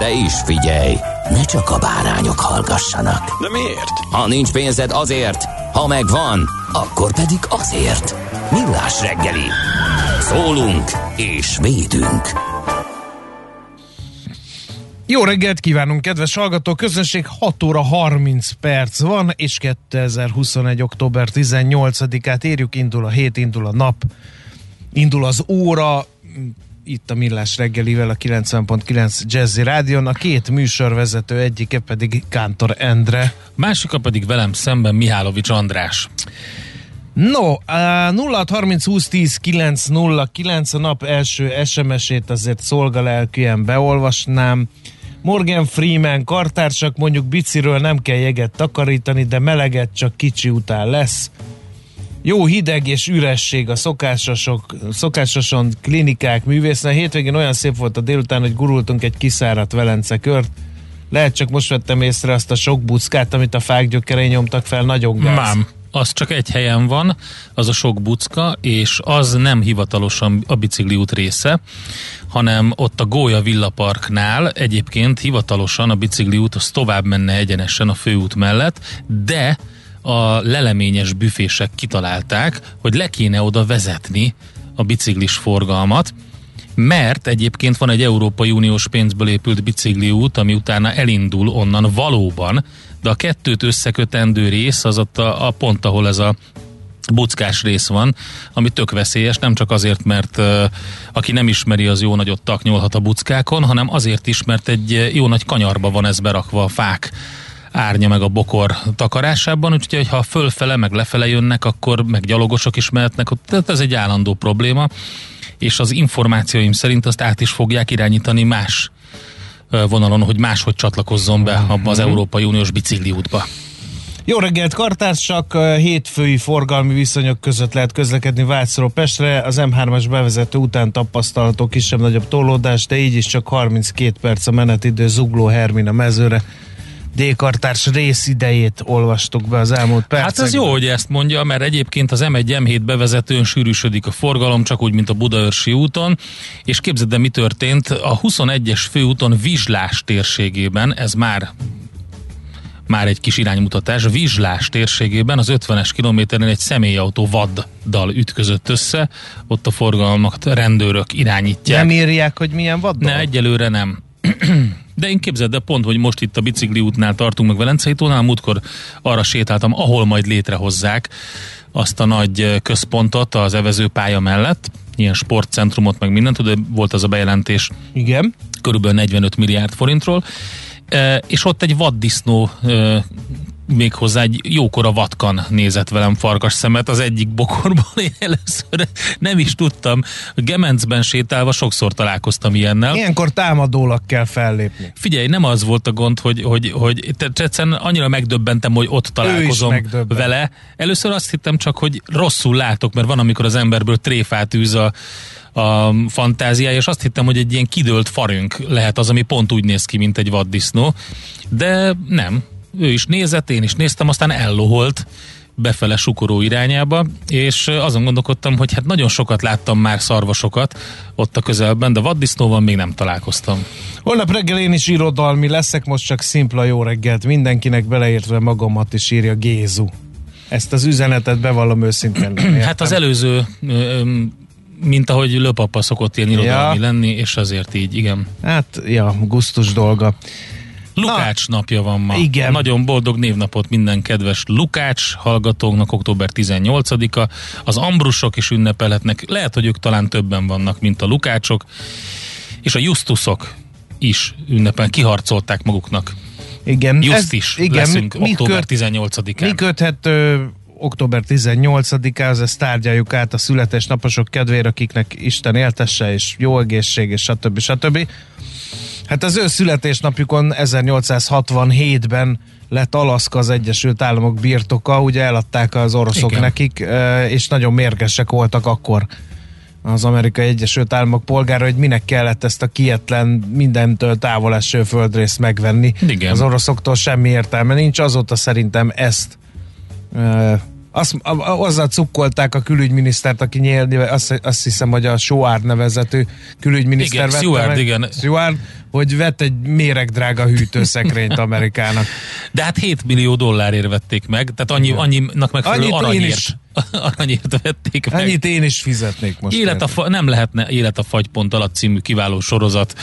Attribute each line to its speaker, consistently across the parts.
Speaker 1: De is figyelj, ne csak a bárányok hallgassanak.
Speaker 2: De miért?
Speaker 1: Ha nincs pénzed azért, ha megvan, akkor pedig azért. Millás reggeli. Szólunk és védünk.
Speaker 3: Jó reggelt kívánunk, kedves hallgató! Közönség 6 óra 30 perc van, és 2021. október 18-át érjük, indul a hét, indul a nap, indul az óra, itt a Millás reggelivel a 90.9 Jazzy Rádion, a két műsorvezető egyike pedig Kántor Endre.
Speaker 4: Másika pedig velem szemben Mihálovics András.
Speaker 3: No, 0 30 20 10 9 0 9 a nap első SMS-ét azért szolgalelkűen beolvasnám. Morgan Freeman kartársak mondjuk biciről nem kell jeget takarítani, de meleget csak kicsi után lesz. Jó hideg és üresség a szokásosok, szokásoson klinikák művészen. Hétvégén olyan szép volt a délután, hogy gurultunk egy kiszáradt Velence kört. Lehet csak most vettem észre azt a sok buckát, amit a fák gyökerei nyomtak fel, nagyon gáz.
Speaker 4: Mám, az csak egy helyen van, az a sok bucka, és az nem hivatalosan a bicikliút része, hanem ott a Gólya Villaparknál egyébként hivatalosan a bicikliút az tovább menne egyenesen a főút mellett, de a leleményes büfések kitalálták, hogy le kéne oda vezetni a biciklis forgalmat, mert egyébként van egy Európai Uniós pénzből épült bicikliút, ami utána elindul onnan valóban, de a kettőt összekötendő rész az ott a, a pont, ahol ez a buckás rész van, ami tök veszélyes, nem csak azért, mert aki nem ismeri, az jó nagyot taknyolhat a buckákon, hanem azért is, mert egy jó nagy kanyarba van ez berakva a fák árnya meg a bokor takarásában, úgyhogy ha fölfele meg lefele jönnek, akkor meg gyalogosok is mehetnek, tehát ez egy állandó probléma, és az információim szerint azt át is fogják irányítani más vonalon, hogy máshogy csatlakozzon be abba az Európai Uniós bicikliútba.
Speaker 3: Jó reggelt, kartársak! Hétfői forgalmi viszonyok között lehet közlekedni Vácról Pestre. Az M3-as bevezető után tapasztalható kisebb-nagyobb tolódás, de így is csak 32 perc a menetidő Zugló Hermina mezőre. D-kartárs részidejét olvastuk be az elmúlt percekben.
Speaker 4: Hát ez jó, hogy ezt mondja, mert egyébként az M1 M7 bevezetőn sűrűsödik a forgalom, csak úgy, mint a Budaörsi úton, és képzeld el, mi történt, a 21-es főúton Vizslás térségében, ez már már egy kis iránymutatás, Vizslás térségében az 50-es kilométeren egy személyautó vaddal ütközött össze, ott a forgalmat rendőrök irányítják.
Speaker 3: Nem írják, hogy milyen vaddal?
Speaker 4: Ne, egyelőre nem. De én képzeld el pont, hogy most itt a bicikli útnál tartunk meg Velencei tónál, múltkor arra sétáltam, ahol majd létrehozzák azt a nagy központot az evezőpálya mellett, ilyen sportcentrumot, meg mindent, de volt az a bejelentés.
Speaker 3: Igen.
Speaker 4: Körülbelül 45 milliárd forintról. E, és ott egy vaddisznó e, méghozzá egy jókora vatkan nézett velem farkas szemet az egyik bokorból. Én először nem is tudtam. Gemencben sétálva sokszor találkoztam ilyennel.
Speaker 3: Ilyenkor támadólag kell fellépni.
Speaker 4: Figyelj, nem az volt a gond, hogy, hogy, hogy egyszerűen annyira megdöbbentem, hogy ott találkozom vele. Először azt hittem csak, hogy rosszul látok, mert van, amikor az emberből tréfát űz a, a fantáziája, és azt hittem, hogy egy ilyen kidőlt farünk lehet az, ami pont úgy néz ki, mint egy vaddisznó, de nem ő is nézett, én is néztem, aztán elloholt befele sukoró irányába, és azon gondolkodtam, hogy hát nagyon sokat láttam már szarvasokat ott a közelben, de vaddisznóval még nem találkoztam.
Speaker 3: Holnap reggel én is irodalmi leszek, most csak szimpla jó reggelt mindenkinek, beleértve magamat is írja Gézu. Ezt az üzenetet bevallom őszintén.
Speaker 4: Hát az előző mint ahogy Löpapa szokott ilyen irodalmi
Speaker 3: Ja.
Speaker 4: lenni, és azért így, igen.
Speaker 3: Hát, ja, gusztus dolga.
Speaker 4: Lukács napja van ma.
Speaker 3: igen.
Speaker 4: Nagyon boldog névnapot minden kedves Lukács hallgatóknak, október 18-a. Az Ambrusok is ünnepelhetnek. Lehet, hogy ők talán többen vannak, mint a Lukácsok. És a Justusok is ünnepel, kiharcolták maguknak.
Speaker 3: Igen.
Speaker 4: Just is
Speaker 3: igen,
Speaker 4: leszünk
Speaker 3: mi,
Speaker 4: október
Speaker 3: köt,
Speaker 4: 18-án.
Speaker 3: Mi köthető október 18-ához, ezt tárgyaljuk át a születésnaposok kedvére, akiknek Isten éltesse, és jó egészség, és stb. stb. Hát az ő születésnapjukon 1867-ben lett Alaszka az Egyesült Államok birtoka, ugye eladták az oroszok
Speaker 4: Igen.
Speaker 3: nekik, és nagyon mérgesek voltak akkor az Amerikai Egyesült Államok polgára, hogy minek kellett ezt a kietlen, mindentől távol eső földrészt megvenni.
Speaker 4: Igen.
Speaker 3: Az oroszoktól semmi értelme nincs, azóta szerintem ezt azt, azzal cukkolták a külügyminisztert, aki nyílni, azt, azt hiszem, hogy a Soár nevezetű külügyminiszter
Speaker 4: Igen,
Speaker 3: vette
Speaker 4: Seward,
Speaker 3: meg,
Speaker 4: igen.
Speaker 3: Seward, hogy vett egy méregdrága hűtőszekrényt Amerikának.
Speaker 4: De hát 7 millió dollárért vették meg, tehát annyi, annyinak megfelelő
Speaker 3: Annyit én
Speaker 4: aranyért,
Speaker 3: is.
Speaker 4: aranyért vették meg.
Speaker 3: Ennyit én is fizetnék most.
Speaker 4: Élet a fa- nem lehetne Élet a fagypont alatt című kiváló sorozat,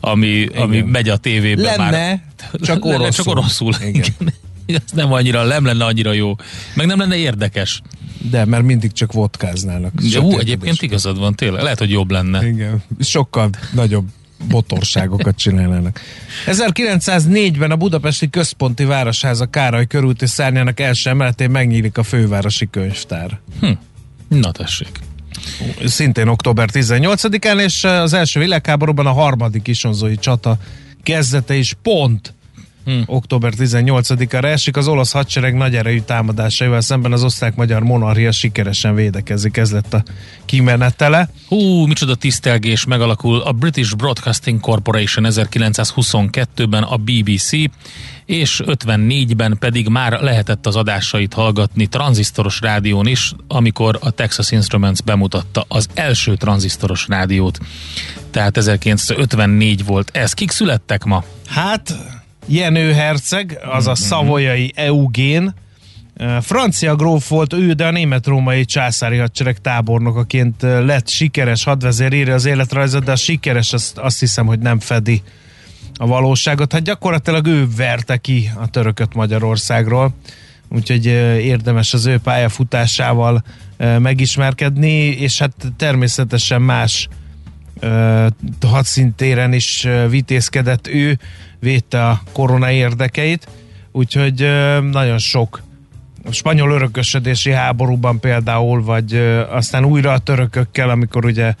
Speaker 4: ami, ami megy a tévében
Speaker 3: Lenne,
Speaker 4: már.
Speaker 3: csak
Speaker 4: Lenne,
Speaker 3: oroszul.
Speaker 4: csak oroszul.
Speaker 3: Igen.
Speaker 4: Igen. Ez nem annyira, nem lenne annyira jó. Meg nem lenne érdekes.
Speaker 3: De, mert mindig csak vodkáznának.
Speaker 4: De ú, egyébként igazad van, tényleg. Lehet, hogy jobb lenne.
Speaker 3: Igen, sokkal nagyobb botorságokat csinálnának. 1904-ben a budapesti központi városháza Károly körúti szárnyának első emeletén megnyílik a fővárosi könyvtár.
Speaker 4: Na tessék.
Speaker 3: Szintén október 18-án, és az első világháborúban a harmadik isonzói csata kezdete is pont
Speaker 4: Hm.
Speaker 3: október 18-ára esik. Az olasz hadsereg nagy erejű támadásaival szemben az osztrák-magyar monarchia sikeresen védekezik. Ez lett a kimenetele.
Speaker 4: Hú, micsoda tisztelgés megalakul a British Broadcasting Corporation 1922-ben a BBC, és 54-ben pedig már lehetett az adásait hallgatni tranzisztoros rádión is, amikor a Texas Instruments bemutatta az első tranzisztoros rádiót. Tehát 1954 volt ez. Kik születtek ma?
Speaker 3: Hát, Jenő herceg, az a szavolyai Eugén, francia gróf volt ő, de a német-római császári hadsereg tábornokaként lett sikeres hadvezér, írja az életrajzot, de a sikeres azt, azt hiszem, hogy nem fedi a valóságot. Hát gyakorlatilag ő verte ki a törököt Magyarországról, úgyhogy érdemes az ő pályafutásával megismerkedni, és hát természetesen más ö, hadszintéren is vitézkedett ő, védte a korona érdekeit, úgyhogy nagyon sok a spanyol örökösödési háborúban például, vagy aztán újra a törökökkel, amikor ugye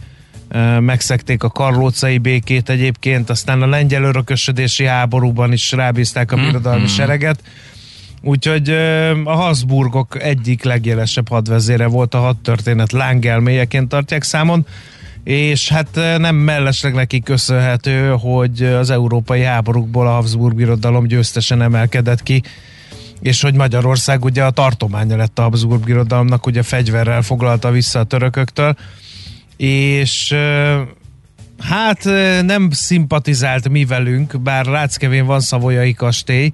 Speaker 3: megszekték a karlócai békét egyébként, aztán a lengyel örökösödési háborúban is rábízták a birodalmi sereget, Úgyhogy a Habsburgok egyik legjelesebb hadvezére volt a hadtörténet lángelméjeként tartják számon, és hát nem mellesleg neki köszönhető, hogy az európai háborúkból a Habsburg birodalom győztesen emelkedett ki, és hogy Magyarország ugye a tartománya lett a Habsburg birodalomnak, ugye fegyverrel foglalta vissza a törököktől, és hát nem szimpatizált mi velünk, bár Ráckevén van szavolyai kastély,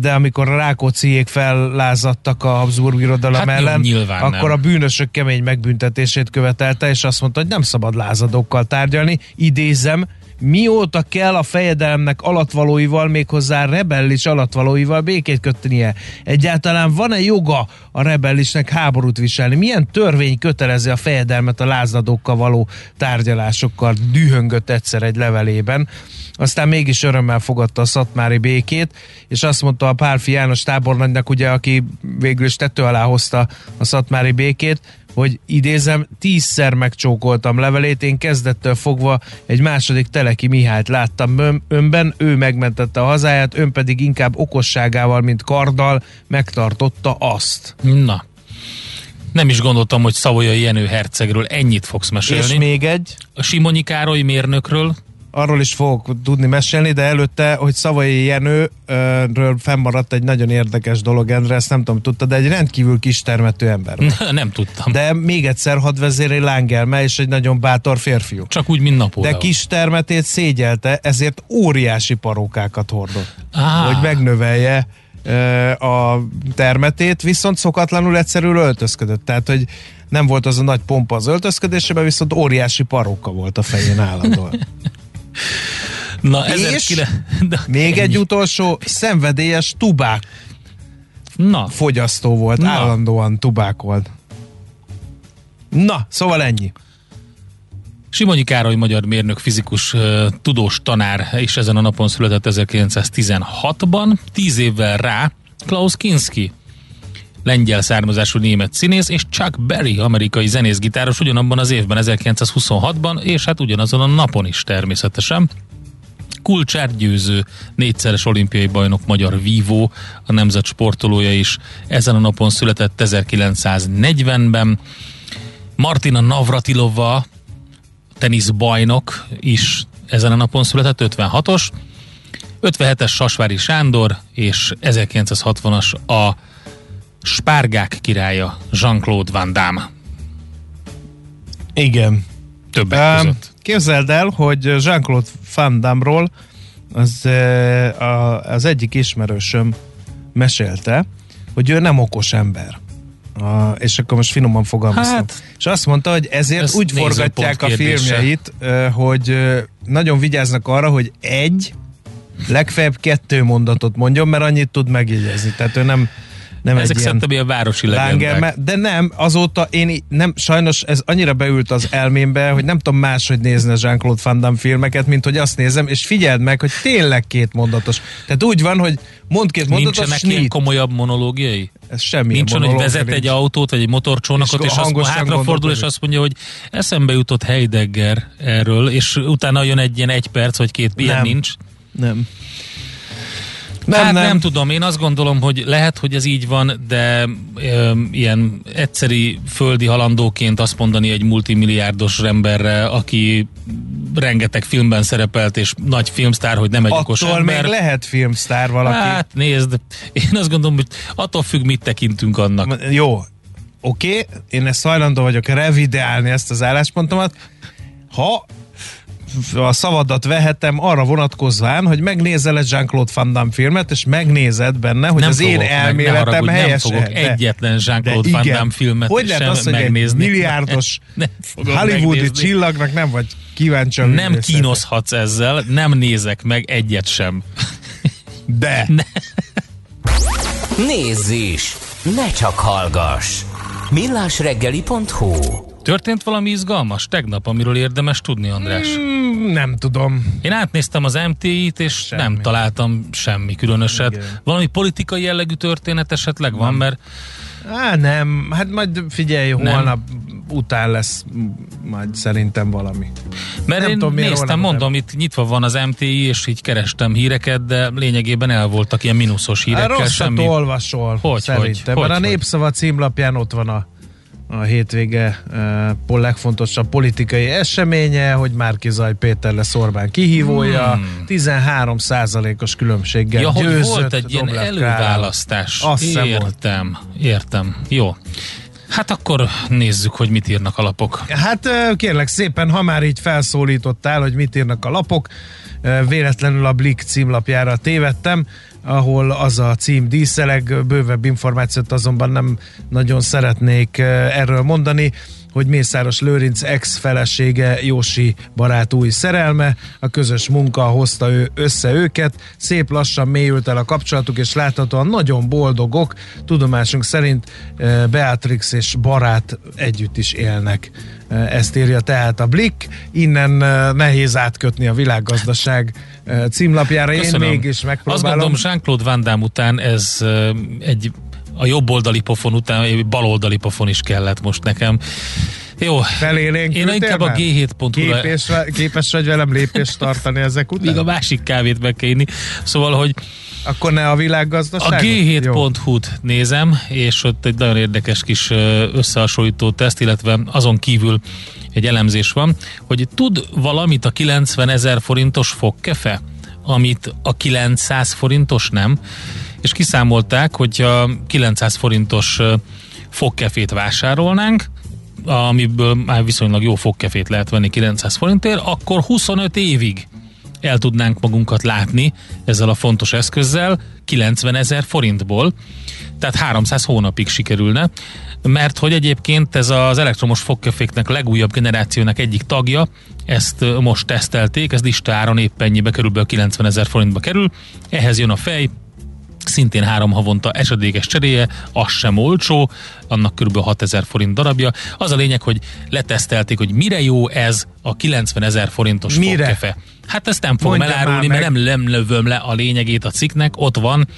Speaker 3: de amikor a Rákócziék fellázadtak a Habsburg birodalom
Speaker 4: Hát jó,
Speaker 3: ellen,
Speaker 4: nyilván
Speaker 3: akkor
Speaker 4: nem.
Speaker 3: a bűnösök kemény megbüntetését követelte, és azt mondta, hogy nem szabad lázadókkal tárgyalni. Idézem, mióta kell a fejedelemnek alatvalóival, méghozzá rebellis alatvalóival békét kötnie? Egyáltalán van-e joga a rebellisnek háborút viselni? Milyen törvény kötelezi a fejedelmet a lázadókkal való tárgyalásokkal? Dühöngött egyszer egy levelében. Aztán mégis örömmel fogadta a szatmári békét, és azt mondta a Pálfi János tábornagynak, ugye, aki végül is tető alá hozta a szatmári békét, hogy idézem, tízszer megcsókoltam levelét, én kezdettől fogva egy második Teleki Mihályt láttam ön- önben, ő megmentette a hazáját, ön pedig inkább okosságával, mint karddal megtartotta azt.
Speaker 4: Na. Nem is gondoltam, hogy Szavolyai Jenő hercegről ennyit fogsz mesélni.
Speaker 3: És még egy,
Speaker 4: A Simonyi Károly mérnökről,
Speaker 3: arról is fogok tudni mesélni, de előtte, hogy Szavai Jenőről fennmaradt egy nagyon érdekes dolog, Endre, ezt nem tudom, tudta, de egy rendkívül kis termető ember. volt.
Speaker 4: nem tudtam.
Speaker 3: De még egyszer hadvezéré Lángelme, és egy nagyon bátor férfiú.
Speaker 4: Csak úgy, mint Napóleon.
Speaker 3: De kis termetét szégyelte, ezért óriási parókákat hordott.
Speaker 4: Á.
Speaker 3: Hogy megnövelje a termetét, viszont szokatlanul egyszerűen öltözködött. Tehát, hogy nem volt az a nagy pompa az öltözködésében, viszont óriási paróka volt a fején állandóan.
Speaker 4: Na,
Speaker 3: És
Speaker 4: 1900 de
Speaker 3: Még egy utolsó, szenvedélyes tubák
Speaker 4: Na,
Speaker 3: fogyasztó volt,
Speaker 4: Na.
Speaker 3: állandóan tubákolt. Na, szóval ennyi.
Speaker 4: Simonyi Károly magyar mérnök, fizikus, tudós tanár és ezen a napon született 1916-ban, tíz évvel rá Klaus Kinski, lengyel származású német színész, és Chuck Berry, amerikai zenészgitáros ugyanabban az évben, 1926-ban, és hát ugyanazon a napon is természetesen. Kulcsár győző, négyszeres olimpiai bajnok magyar vívó, a nemzet sportolója is ezen a napon született 1940-ben. Martina Navratilova, teniszbajnok is ezen a napon született, 56-os. 57-es Sasvári Sándor, és 1960-as a Spárgák királya Jean-Claude Van Damme.
Speaker 3: Igen.
Speaker 4: Többek
Speaker 3: Um,
Speaker 4: között.
Speaker 3: képzeld el, hogy Jean-Claude Van Damme-ról az, eh, az egyik ismerősöm mesélte, hogy ő nem okos ember. A, és akkor most finoman fogalmaztam.
Speaker 4: Hát,
Speaker 3: és azt mondta, hogy ezért
Speaker 4: ez
Speaker 3: úgy forgatják a filmjeit, ö, hogy ö, nagyon vigyáznak arra, hogy egy, legfeljebb kettő mondatot mondjon, mert annyit tud megjegyezni. Tehát ő nem, nem
Speaker 4: Ezek
Speaker 3: egy ilyen
Speaker 4: ilyen városi
Speaker 3: lánger,
Speaker 4: legendák.
Speaker 3: de nem, azóta én nem, sajnos ez annyira beült az elmémbe, hogy nem tudom máshogy nézni a Jean-Claude Van Damme filmeket, mint hogy azt nézem, és figyeld meg, hogy tényleg két mondatos. Tehát úgy van, hogy mond két mondatot,
Speaker 4: Nincsenek ilyen komolyabb monológiai?
Speaker 3: Ez semmi
Speaker 4: Nincs olyan, hogy vezet egy
Speaker 3: autó.
Speaker 4: autót, vagy egy motorcsónakot,
Speaker 3: És
Speaker 4: és, azt hátrafordul, és azt mondja, hogy eszembe jutott Heidegger erről, és utána jön egy ilyen egy perc, vagy két, ilyen
Speaker 3: Nem.
Speaker 4: nincs.
Speaker 3: Nem.
Speaker 4: Nem, hát nem. nem tudom, én azt gondolom, hogy lehet, hogy ez így van, de ö, ilyen egyszeri földi halandóként azt mondani egy multimilliárdos emberre, aki rengeteg filmben szerepelt, és nagy filmsztár, hogy nem egy okos
Speaker 3: Attól
Speaker 4: ember.
Speaker 3: még lehet filmsztár valaki.
Speaker 4: Hát nézd, én azt gondolom, hogy attól függ, mit tekintünk annak.
Speaker 3: Jó, oké, okay, én ezt hajlandó vagyok revideálni ezt az álláspontomat. Ha a szavadat vehetem arra vonatkozván, hogy megnézel egy Jean-Claude Van Damme filmet, és megnézed benne, hogy
Speaker 4: nem
Speaker 3: az én
Speaker 4: fogok meg, ne
Speaker 3: elméletem
Speaker 4: haragudj, nem
Speaker 3: helyes.
Speaker 4: fogok egyetlen Jean-Claude Van Damme filmet
Speaker 3: Hogy lehet
Speaker 4: sem
Speaker 3: az, hogy
Speaker 4: megnézni?
Speaker 3: egy milliárdos hollywoodi
Speaker 4: megnézni.
Speaker 3: csillagnak nem vagy kíváncsi
Speaker 4: Nem kínoszhatsz ezzel, nem nézek meg egyet sem.
Speaker 3: De.
Speaker 1: Nézz is! Ne csak hallgass! millásreggeli.hu
Speaker 4: Történt valami izgalmas tegnap, amiről érdemes tudni, András?
Speaker 3: Mm, Nem tudom.
Speaker 4: Én átnéztem az MTI-t, és
Speaker 3: Semmi.
Speaker 4: nem találtam semmi különöset.
Speaker 3: Igen.
Speaker 4: Valami politikai jellegű történet esetleg van, mert
Speaker 3: Á, nem, hát majd figyelj,
Speaker 4: Nem.
Speaker 3: holnap után lesz majd szerintem valami.
Speaker 4: Mert
Speaker 3: Nem
Speaker 4: én
Speaker 3: tudom,
Speaker 4: néztem, mondom, itt nyitva van az MTI, és így kerestem híreket, de lényegében el voltak ilyen mínuszos hírekkel,
Speaker 3: rosszat
Speaker 4: semmi.
Speaker 3: olvasol,
Speaker 4: Hogy,
Speaker 3: szerintem.
Speaker 4: hogy,
Speaker 3: Mert a
Speaker 4: hogy,
Speaker 3: Népszava címlapján ott van a, a hétvége uh, legfontosabb politikai eseménye, hogy Márkizaj Péter lesz Orbán kihívója,
Speaker 4: Hmm.
Speaker 3: 13 os különbséggel
Speaker 4: Ja, hogy
Speaker 3: győzött
Speaker 4: volt egy ilyen előválasztás.
Speaker 3: Azt
Speaker 4: értem, értem. Jó. Hát akkor nézzük, hogy mit írnak a lapok.
Speaker 3: Hát kérlek szépen, ha már így felszólítottál, hogy mit írnak a lapok, véletlenül a Blick címlapjára tévedtem, ahol az a cím díszeleg, bővebb információt azonban nem nagyon szeretnék erről mondani, hogy Mészáros Lőrinc ex-felesége Jósi barát új szerelme, a közös munka hozta ő, össze őket, szép lassan mélyült el a kapcsolatuk, és láthatóan nagyon boldogok, tudomásunk szerint eh, Beatrix és barát együtt is élnek. Eh, Ezt írja tehát a Blick, innen eh, nehéz átkötni a világgazdaság címlapjára, én mégis
Speaker 4: Azt
Speaker 3: megpróbálom.
Speaker 4: gondolom, Jean-Claude Van Damme után ez egy a jobb oldali pofon után egy bal oldali pofon is kellett most nekem. Jó,
Speaker 3: Felélénk
Speaker 4: én inkább a G7.hu-ra
Speaker 3: képes, képes vagy velem lépést tartani ezek után?
Speaker 4: még a másik kávét meg kell inni. Szóval, hogy
Speaker 3: Akkor ne a
Speaker 4: A
Speaker 3: világgazdaság?
Speaker 4: G7.hu-t nézem, és ott egy nagyon érdekes kis összehasonlító teszt, illetve azon kívül egy elemzés van, hogy tud valamit a 90 ezer forintos fogkefe, amit a 900 forintos nem, és kiszámolták, hogy a 900 forintos fogkefét vásárolnánk, amiből már viszonylag jó fogkefét lehet venni 900 forintért, akkor 25 évig el tudnánk magunkat látni ezzel a fontos eszközzel 90 ezer forintból, tehát 300 hónapig sikerülne, mert hogy egyébként ez az elektromos fogkeféknek legújabb generációnak egyik tagja, ezt most tesztelték, ez listáron épp ennyibe, körülbelül 90 ezer forintba kerül, ehhez jön a fej, szintén három havonta esedékes cseréje, az sem olcsó, annak kb. 6000 forint darabja. Az a lényeg, hogy letesztelték, hogy mire jó ez a 90 ezer forintos
Speaker 3: Mire?
Speaker 4: fogkefe. Hát ezt nem fogom
Speaker 3: Mondja
Speaker 4: elárulni, mert nem, nem lövöm le a lényegét a cikknek, ott van,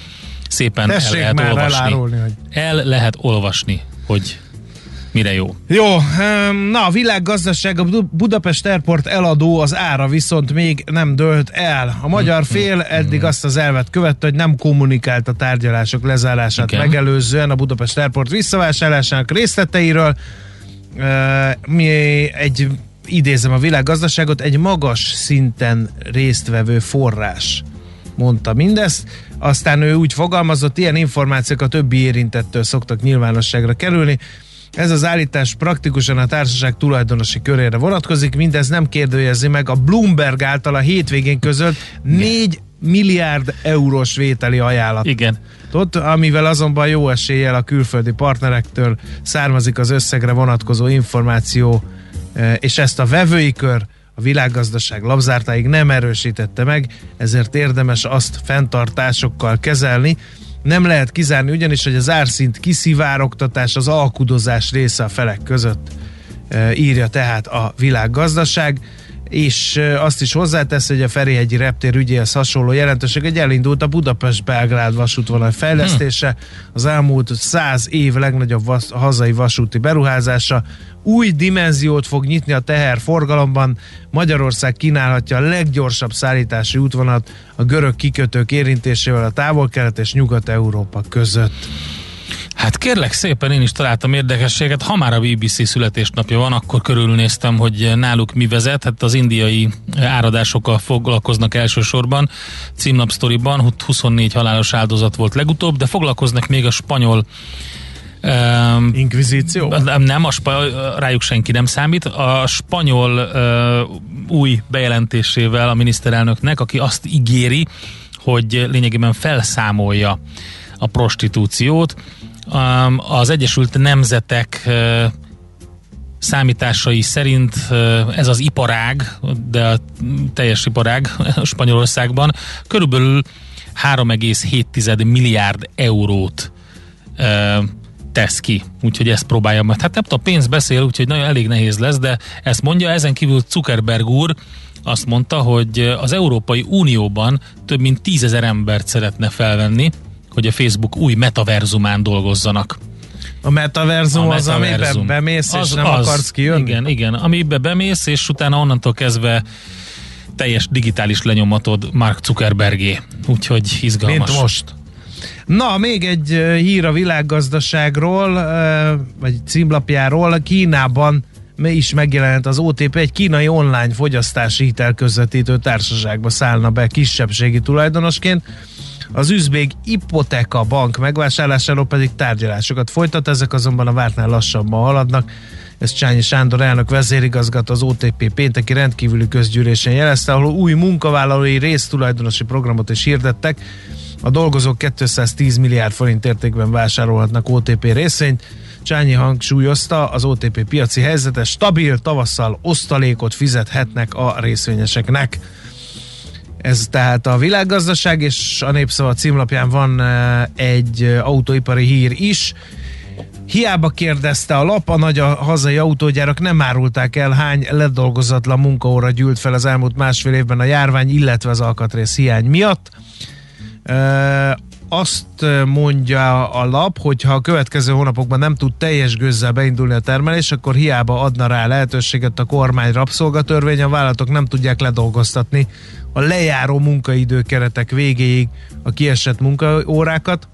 Speaker 4: szépen el
Speaker 3: Tessék
Speaker 4: lehet
Speaker 3: már
Speaker 4: olvasni.
Speaker 3: elárulni, hogy-
Speaker 4: El lehet olvasni, hogy mire jó.
Speaker 3: Jó, na a világgazdaság, a Bu- Budapest Airport eladó, az ára viszont még nem dőlt el. A magyar
Speaker 4: Hm,
Speaker 3: fél eddig azt az elvet követte, hogy nem kommunikált a tárgyalások lezárását
Speaker 4: Igen.
Speaker 3: megelőzően a Budapest Airport visszavásárlásának részleteiről. Mi egy, idézem a világgazdaságot, egy magas szinten résztvevő forrás mondta mindezt. Aztán ő úgy fogalmazott, ilyen információk a többi érintettől szoktak nyilvánosságra kerülni. Ez az állítás praktikusan a társaság tulajdonosi körére vonatkozik, mindez nem kérdőjezi meg a Bloomberg által a hétvégén közölt 4 milliárd eurós vételi ajánlat.
Speaker 4: Igen.
Speaker 3: Ott, amivel azonban jó eséllyel a külföldi partnerektől származik az összegre vonatkozó információ, eh, és ezt a vevői kör a világgazdaság labzártáig nem erősítette meg, ezért érdemes azt fenntartásokkal kezelni. Nem lehet kizárni ugyanis, hogy az árszint kiszivárogtatás az alkudozás része a felek között, eh, írja tehát a világgazdaság és azt is hozzátesz, hogy a Ferihegyi reptér ügyéhez hasonló jelentőség, hogy elindult a Budapest-Belgrád vasútvonal fejlesztése, az elmúlt száz év legnagyobb vas- hazai vasúti beruházása, új dimenziót fog nyitni a teherforgalomban, Magyarország kínálhatja a leggyorsabb szállítási útvonalat a görög kikötők érintésével a távol-kelet és nyugat-európa között.
Speaker 4: Hát kérlek szépen, én is találtam érdekességet. Ha már a BBC születésnapja van, akkor körülnéztem, hogy náluk mi vezet. Hát az indiai áradásokkal foglalkoznak elsősorban. Címlapsztoriban 24 halálos áldozat volt legutóbb, de foglalkoznak még a spanyol um,
Speaker 3: Inkvizíció?
Speaker 4: nem, a spa- rájuk senki nem számít. A spanyol uh, új bejelentésével a miniszterelnöknek, aki azt ígéri, hogy lényegében felszámolja a prostitúciót. Az Egyesült Nemzetek számításai szerint ez az iparág, de a teljes iparág Spanyolországban körülbelül 3,7 milliárd eurót tesz ki. Úgyhogy ezt próbálja majd. Hát nem tudom, pénz beszél, úgyhogy nagyon elég nehéz lesz, de ezt mondja. Ezen kívül Zuckerberg úr azt mondta, hogy az Európai Unióban több mint tízezer embert szeretne felvenni, hogy a Facebook új metaverzumán dolgozzanak.
Speaker 3: A metaverzum
Speaker 4: A
Speaker 3: az, amiben
Speaker 4: metaverzum.
Speaker 3: bemész, és nem akarsz kijönni?
Speaker 4: Igen, igen. Amiben bemész, és utána onnantól kezdve teljes digitális lenyomatod Mark Zuckerbergé. Úgyhogy izgalmas.
Speaker 3: Mint most. Na, még egy hír a világgazdaságról, vagy címlapjáról. Kínában is megjelent az OTP, egy kínai online fogyasztási hitelközvetítő társaságba szállna be kisebbségi tulajdonosként. Az üzbég Ipoteka bank megvásárlásáról pedig tárgyalásokat folytat, ezek azonban a vártnál lassabban haladnak. Ez Csányi Sándor elnök vezérigazgató az OTP pénteki rendkívüli közgyűlésen jelezte, ahol új munkavállalói résztulajdonosi programot is hirdettek. A dolgozók 210 milliárd forint értékben vásárolhatnak OTP részvényt. Csányi hangsúlyozta, az OTP piaci helyzete stabil, tavasszal osztalékot fizethetnek a részvényeseknek. Ez tehát a világgazdaság, és a Népszava címlapján van eh, egy eh, autóipari hír is. Hiába kérdezte a lap, a nagy a hazai autógyárak nem árulták el, hány ledolgozatlan munkaóra gyűlt fel az elmúlt másfél évben a járvány, illetve az alkatrész hiány miatt. Azt mondja a lap, hogy ha a következő hónapokban nem tud teljes gőzzel beindulni a termelés, akkor hiába adna rá lehetőséget a kormány rabszolgatörvény, a vállalatok nem tudják ledolgoztatni a lejáró munkaidő keretek végéig a kiesett munkaórákat.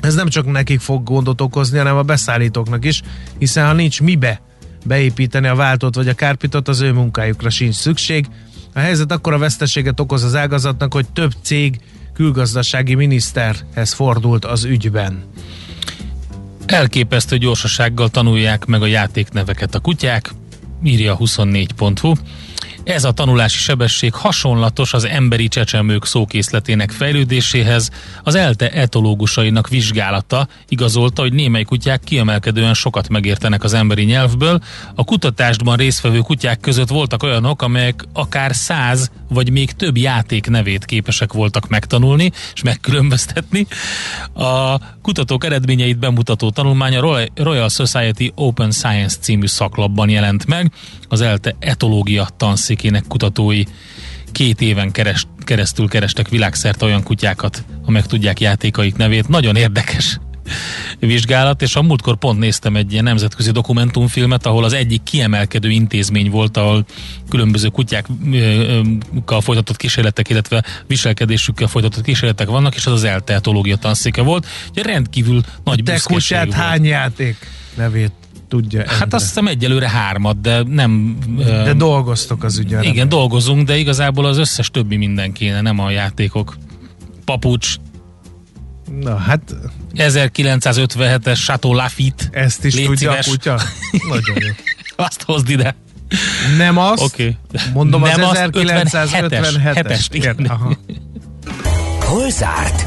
Speaker 3: Ez nem csak nekik fog gondot okozni, hanem a beszállítóknak is, hiszen ha nincs mibe beépíteni a váltót vagy a kárpitot, az ő munkájukra sincs szükség. A helyzet akkor a veszteséget okoz az ágazatnak, hogy több cég külgazdasági miniszterhez fordult az ügyben.
Speaker 4: Elképesztő gyorsasággal tanulják meg a játékneveket a kutyák, írja 24.hu. Ez a tanulási sebesség hasonlatos az emberi csecsemők szókészletének fejlődéséhez. Az ELTE etológusainak vizsgálata igazolta, hogy némely kutyák kiemelkedően sokat megértenek az emberi nyelvből. A kutatásban résztvevő kutyák között voltak olyanok, amelyek akár száz vagy még több játék nevét képesek voltak megtanulni és megkülönböztetni. A kutatók eredményeit bemutató tanulmány a Royal Society Open Science című szaklapban jelent meg. Az ELTE etológia tanszékének kutatói két éven keres, keresztül kerestek világszerte olyan kutyákat, amelyek tudják játékaik nevét. Nagyon érdekes vizsgálat, és a múltkor pont néztem egy ilyen nemzetközi dokumentumfilmet, ahol az egyik kiemelkedő intézmény volt, ahol különböző kutyákkal folytatott kísérletek, illetve viselkedésükkel folytatott kísérletek vannak, és az az elteatológia tanszéke volt. Ugye rendkívül nagy
Speaker 3: Te kutyát
Speaker 4: volt.
Speaker 3: hány játék nevét tudja?
Speaker 4: Endre. Hát azt hiszem egyelőre hármat, de nem...
Speaker 3: De dolgoztok az ügyön.
Speaker 4: Igen, dolgozunk, de igazából az összes többi minden kéne, nem a játékok. Papucs,
Speaker 3: Na hát...
Speaker 4: 1957-es Chateau Lafitte.
Speaker 3: Ezt is Légy tudja szíves. a kutya? Nagyon jó.
Speaker 4: Azt hozd ide.
Speaker 3: Nem azt. Okay. Mondom Nem az 1957-es.
Speaker 1: Igen. Aha. Hol zárt?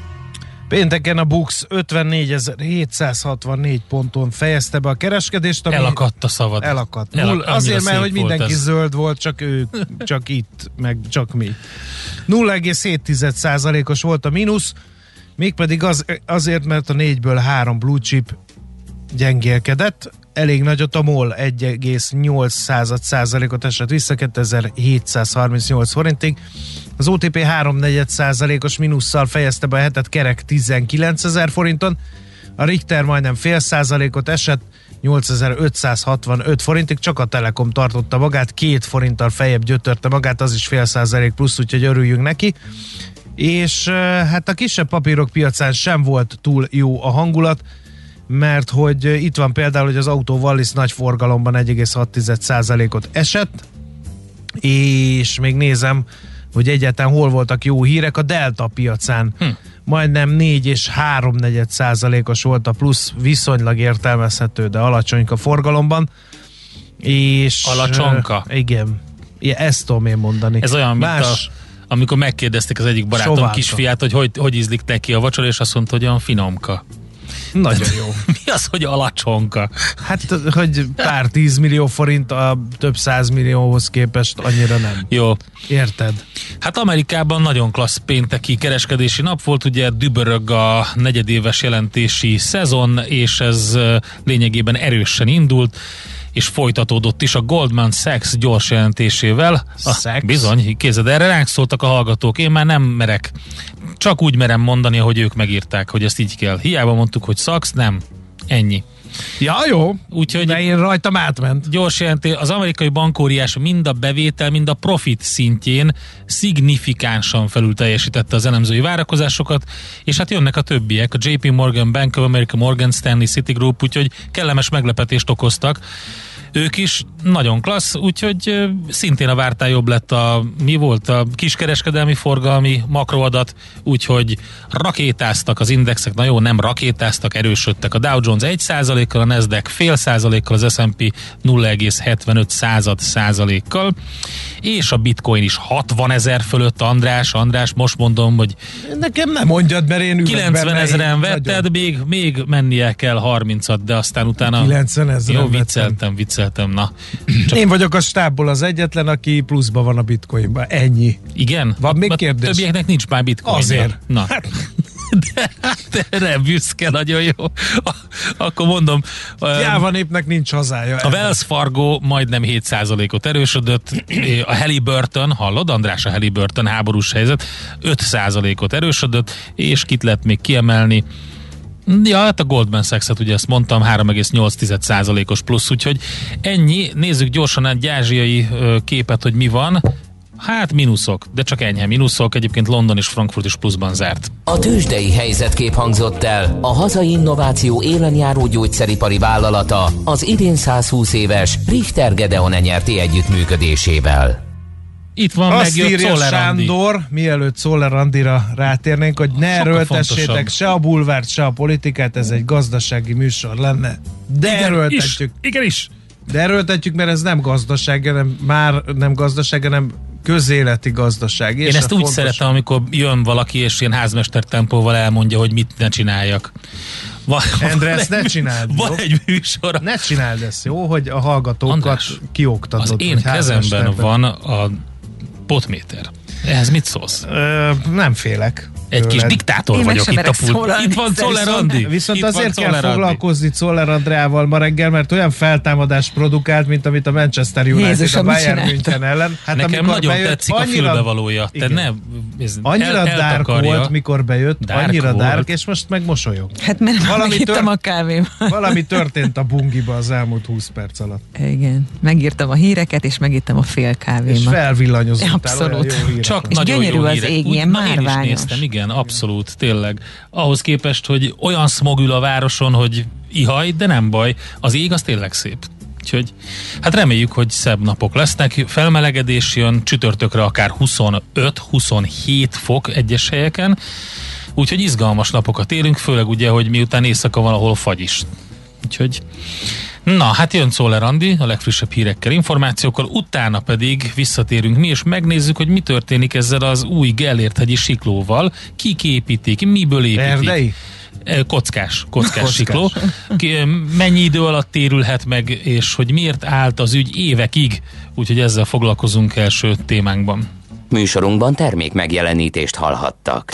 Speaker 3: Pénteken a Bux 54.764 ponton fejezte be a kereskedést.
Speaker 4: Ami Elakadt a szavad.
Speaker 3: Elakadt. El, Null, azért, mert hogy mindenki ez. zöld volt, csak ő, csak itt, meg csak mi. 0,7%-os volt a mínusz, mégpedig az, azért, mert a négyből három blue chip gyengélkedett, elég nagyot a MOL 1,8 százalékot esett vissza 2738 forintig. Az OTP 3,4 százalékos mínusszal fejezte be a hetet kerek 19 ezer forinton, a Richter majdnem fél százalékot esett 8565 forintig, csak a Telekom tartotta magát, két forinttal fejebb gyötörte magát, az is fél százalék plusz, úgyhogy örüljünk neki. És hát a kisebb papírok piacán sem volt túl jó a hangulat, mert hogy itt van például, hogy az autó Wallis nagy forgalomban 1,6%-ot esett, és még nézem, hogy egyáltalán hol voltak jó hírek a Delta piacán. Hm. Majdnem 4 és 3 százalékos volt a plusz, viszonylag értelmezhető, de alacsonyka forgalomban. És,
Speaker 4: Alacsonka?
Speaker 3: Uh, igen. Ja, ezt tudom én mondani.
Speaker 4: Ez olyan, Más, mint a, amikor megkérdezték az egyik barátom Soválka. kisfiát, hogy, hogy hogy ízlik neki a vacsora, és azt mondta, hogy olyan finomka.
Speaker 3: Nagyon jó.
Speaker 4: Mi az, hogy alacsonka?
Speaker 3: Hát, hogy pár tízmillió forint a több százmillióhoz képest annyira nem.
Speaker 4: Jó.
Speaker 3: Érted?
Speaker 4: Hát Amerikában nagyon klassz pénteki kereskedési nap volt, ugye dübörög a negyedéves jelentési szezon, és ez lényegében erősen indult és folytatódott is a Goldman Sachs gyors jelentésével.
Speaker 3: Sachs? A,
Speaker 4: bizony, kézed, erre ránk szóltak a hallgatók, én már nem merek. Csak úgy merem mondani, hogy ők megírták, hogy ezt így kell. Hiába mondtuk, hogy Sachs, nem. Ennyi.
Speaker 3: Ja, jó. Úgyhogy De én rajtam átment.
Speaker 4: Gyors jelentés, az amerikai bankóriás mind a bevétel, mind a profit szintjén szignifikánsan felül teljesítette az elemzői várakozásokat, és hát jönnek a többiek, a JP Morgan, Bank of America, Morgan Stanley, Citigroup, úgyhogy kellemes meglepetést okoztak ők is nagyon klassz, úgyhogy szintén a vártál jobb lett a, mi volt a kiskereskedelmi forgalmi makroadat, úgyhogy rakétáztak az indexek, na jó, nem rakétáztak, erősödtek a Dow Jones 1%-kal, a Nasdaq fél százalékkal, az S&P 0,75 század százalékkal, és a Bitcoin is 60 ezer fölött, András, András, most mondom, hogy
Speaker 3: nekem nem mondjad, mert én
Speaker 4: 90 ezeren vetted, még, még mennie kell 30-at, de aztán utána
Speaker 3: 90 ezeren
Speaker 4: Jó, vicceltem, vicceltem vicceltem, na.
Speaker 3: Csak... Én vagyok a stábból az egyetlen, aki pluszban van a bitcoinban. Ennyi.
Speaker 4: Igen?
Speaker 3: Van még kérdés?
Speaker 4: Többieknek nincs már bitcoin.
Speaker 3: Azért.
Speaker 4: Na. Hát. De, de erre büszke, nagyon jó. Akkor mondom.
Speaker 3: Jáva népnek nincs hazája.
Speaker 4: A Wells Fargo majdnem 7%-ot erősödött. A Halliburton, hallod András, a Halliburton háborús helyzet, 5%-ot erősödött, és kit lehet még kiemelni? Ja, hát a Goldman Sachs-et ugye ezt mondtam, 3,8%-os plusz, úgyhogy ennyi. Nézzük gyorsan egy ázsiai képet, hogy mi van. Hát mínuszok, de csak enyhe mínuszok. Egyébként London és Frankfurt is pluszban zárt.
Speaker 1: A tőzsdei helyzetkép hangzott el a hazai innováció élenjáró gyógyszeripari vállalata az idén 120 éves Richter Gedeon nyerti együttműködésével.
Speaker 4: Itt van
Speaker 3: Azt
Speaker 4: megjött
Speaker 3: írja
Speaker 4: Czoller Andi.
Speaker 3: Sándor, mielőtt Szoller Andira rátérnénk, hogy ne
Speaker 4: Sokkal
Speaker 3: erőltessétek
Speaker 4: fontosabb.
Speaker 3: se a bulvárt, se a politikát, ez egy gazdasági műsor lenne. De
Speaker 4: Igen, is,
Speaker 3: erőltetjük.
Speaker 4: igen is.
Speaker 3: De erőltetjük, mert ez nem gazdaság, hanem már nem gazdaság, hanem közéleti gazdaság.
Speaker 4: Én ezt úgy
Speaker 3: fontos-
Speaker 4: szeretem, amikor jön valaki, és ilyen házmester tempóval elmondja, hogy mit ne csináljak. Va-
Speaker 3: Endre,
Speaker 4: van
Speaker 3: ezt
Speaker 4: egy
Speaker 3: ne csináld,
Speaker 4: Van
Speaker 3: jó?
Speaker 4: egy műsor.
Speaker 3: Ne csináld ezt, jó? Hogy a hallgatókat
Speaker 4: András,
Speaker 3: kioktatod.
Speaker 4: Az én kezemben van a potméter. Ehhez mit szólsz?
Speaker 3: Ö, nem félek.
Speaker 4: Egy kis diktátor
Speaker 5: Én
Speaker 4: vagyok itt a pult. Itt van Czoller
Speaker 5: viszont-
Speaker 4: Andi.
Speaker 3: Viszont
Speaker 4: Itt
Speaker 3: azért kell
Speaker 4: Czoller
Speaker 3: foglalkozni Czoller Andreával ma reggel, mert olyan feltámadást produkált, mint amit a Manchester United
Speaker 5: Jézusom,
Speaker 3: a Bayern? München ellen. Hát
Speaker 4: Nekem
Speaker 3: amikor
Speaker 4: nagyon
Speaker 3: bejött,
Speaker 4: tetszik a
Speaker 3: annyira-
Speaker 4: fülbevalója. Te ne, ez
Speaker 3: Annyira
Speaker 4: el,
Speaker 3: dark
Speaker 4: eltakarja.
Speaker 3: volt, mikor bejött,
Speaker 4: Dark
Speaker 3: annyira dark,
Speaker 4: volt.
Speaker 3: és most meg mosolyog.
Speaker 5: Hát mert
Speaker 3: Valami
Speaker 5: Valami megírtam
Speaker 3: tör-
Speaker 5: a kávém.
Speaker 3: Valami történt a bungiba az elmúlt 20 perc alatt.
Speaker 5: Igen, megírtam a híreket, és megittem a fél
Speaker 3: És
Speaker 5: kávémat.
Speaker 3: felvillanyozottál,
Speaker 5: Abszolút.
Speaker 3: olyan jó hírek
Speaker 4: Csak
Speaker 5: És
Speaker 4: nagyon
Speaker 5: gyönyörű
Speaker 4: jó
Speaker 5: az
Speaker 4: hírek.
Speaker 5: ég,
Speaker 4: Úgy-
Speaker 5: ilyen
Speaker 4: na, Én is
Speaker 5: márványos.
Speaker 4: néztem, igen, abszolút, tényleg. Ahhoz képest, hogy olyan smog ül a városon, hogy ihaj, de nem baj. Az ég az tényleg szép. Úgyhogy hát reméljük, hogy szebb napok lesznek. Felmelegedés jön, csütörtökre akár 25-27 fok egyes helyeken. Úgyhogy izgalmas napokat élünk, főleg ugye, hogy miután éjszaka van, ahol fagy is. Úgyhogy Na, hát jön Czoller Andi a legfrissebb hírekkel, információkkal, utána pedig visszatérünk mi, és megnézzük, hogy mi történik ezzel az új Gellért-hegyi siklóval, kik építik, miből építik.
Speaker 3: Erdei?
Speaker 4: Kockás, kockás,
Speaker 3: Kockás.
Speaker 4: sikló. Mennyi idő alatt térülhet meg, és hogy miért állt az ügy évekig, úgyhogy ezzel foglalkozunk első témánkban.
Speaker 1: Műsorunkban termék megjelenítést hallhattak.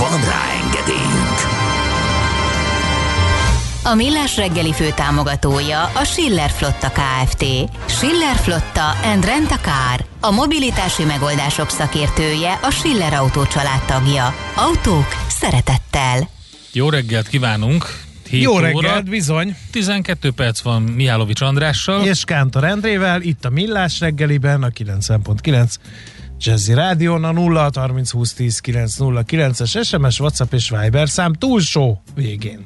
Speaker 1: Van rá engedélyünk!
Speaker 6: A Millás reggeli fő támogatója a Schiller Flotta Kft. Schiller Flotta and Rent a Car. A mobilitási megoldások szakértője a Schiller Autó tagja. Autók szeretettel.
Speaker 4: Jó reggelt kívánunk! 7
Speaker 3: Jó
Speaker 4: óra,
Speaker 3: reggelt, bizony.
Speaker 4: 12 perc van Mihálovics Andrással.
Speaker 3: És Kántor Endrével, itt a Millás reggeliben, a 90.9 Jazzy Rádión, a 0 30 20 10 909 es SMS, WhatsApp és Viber szám túlsó végén.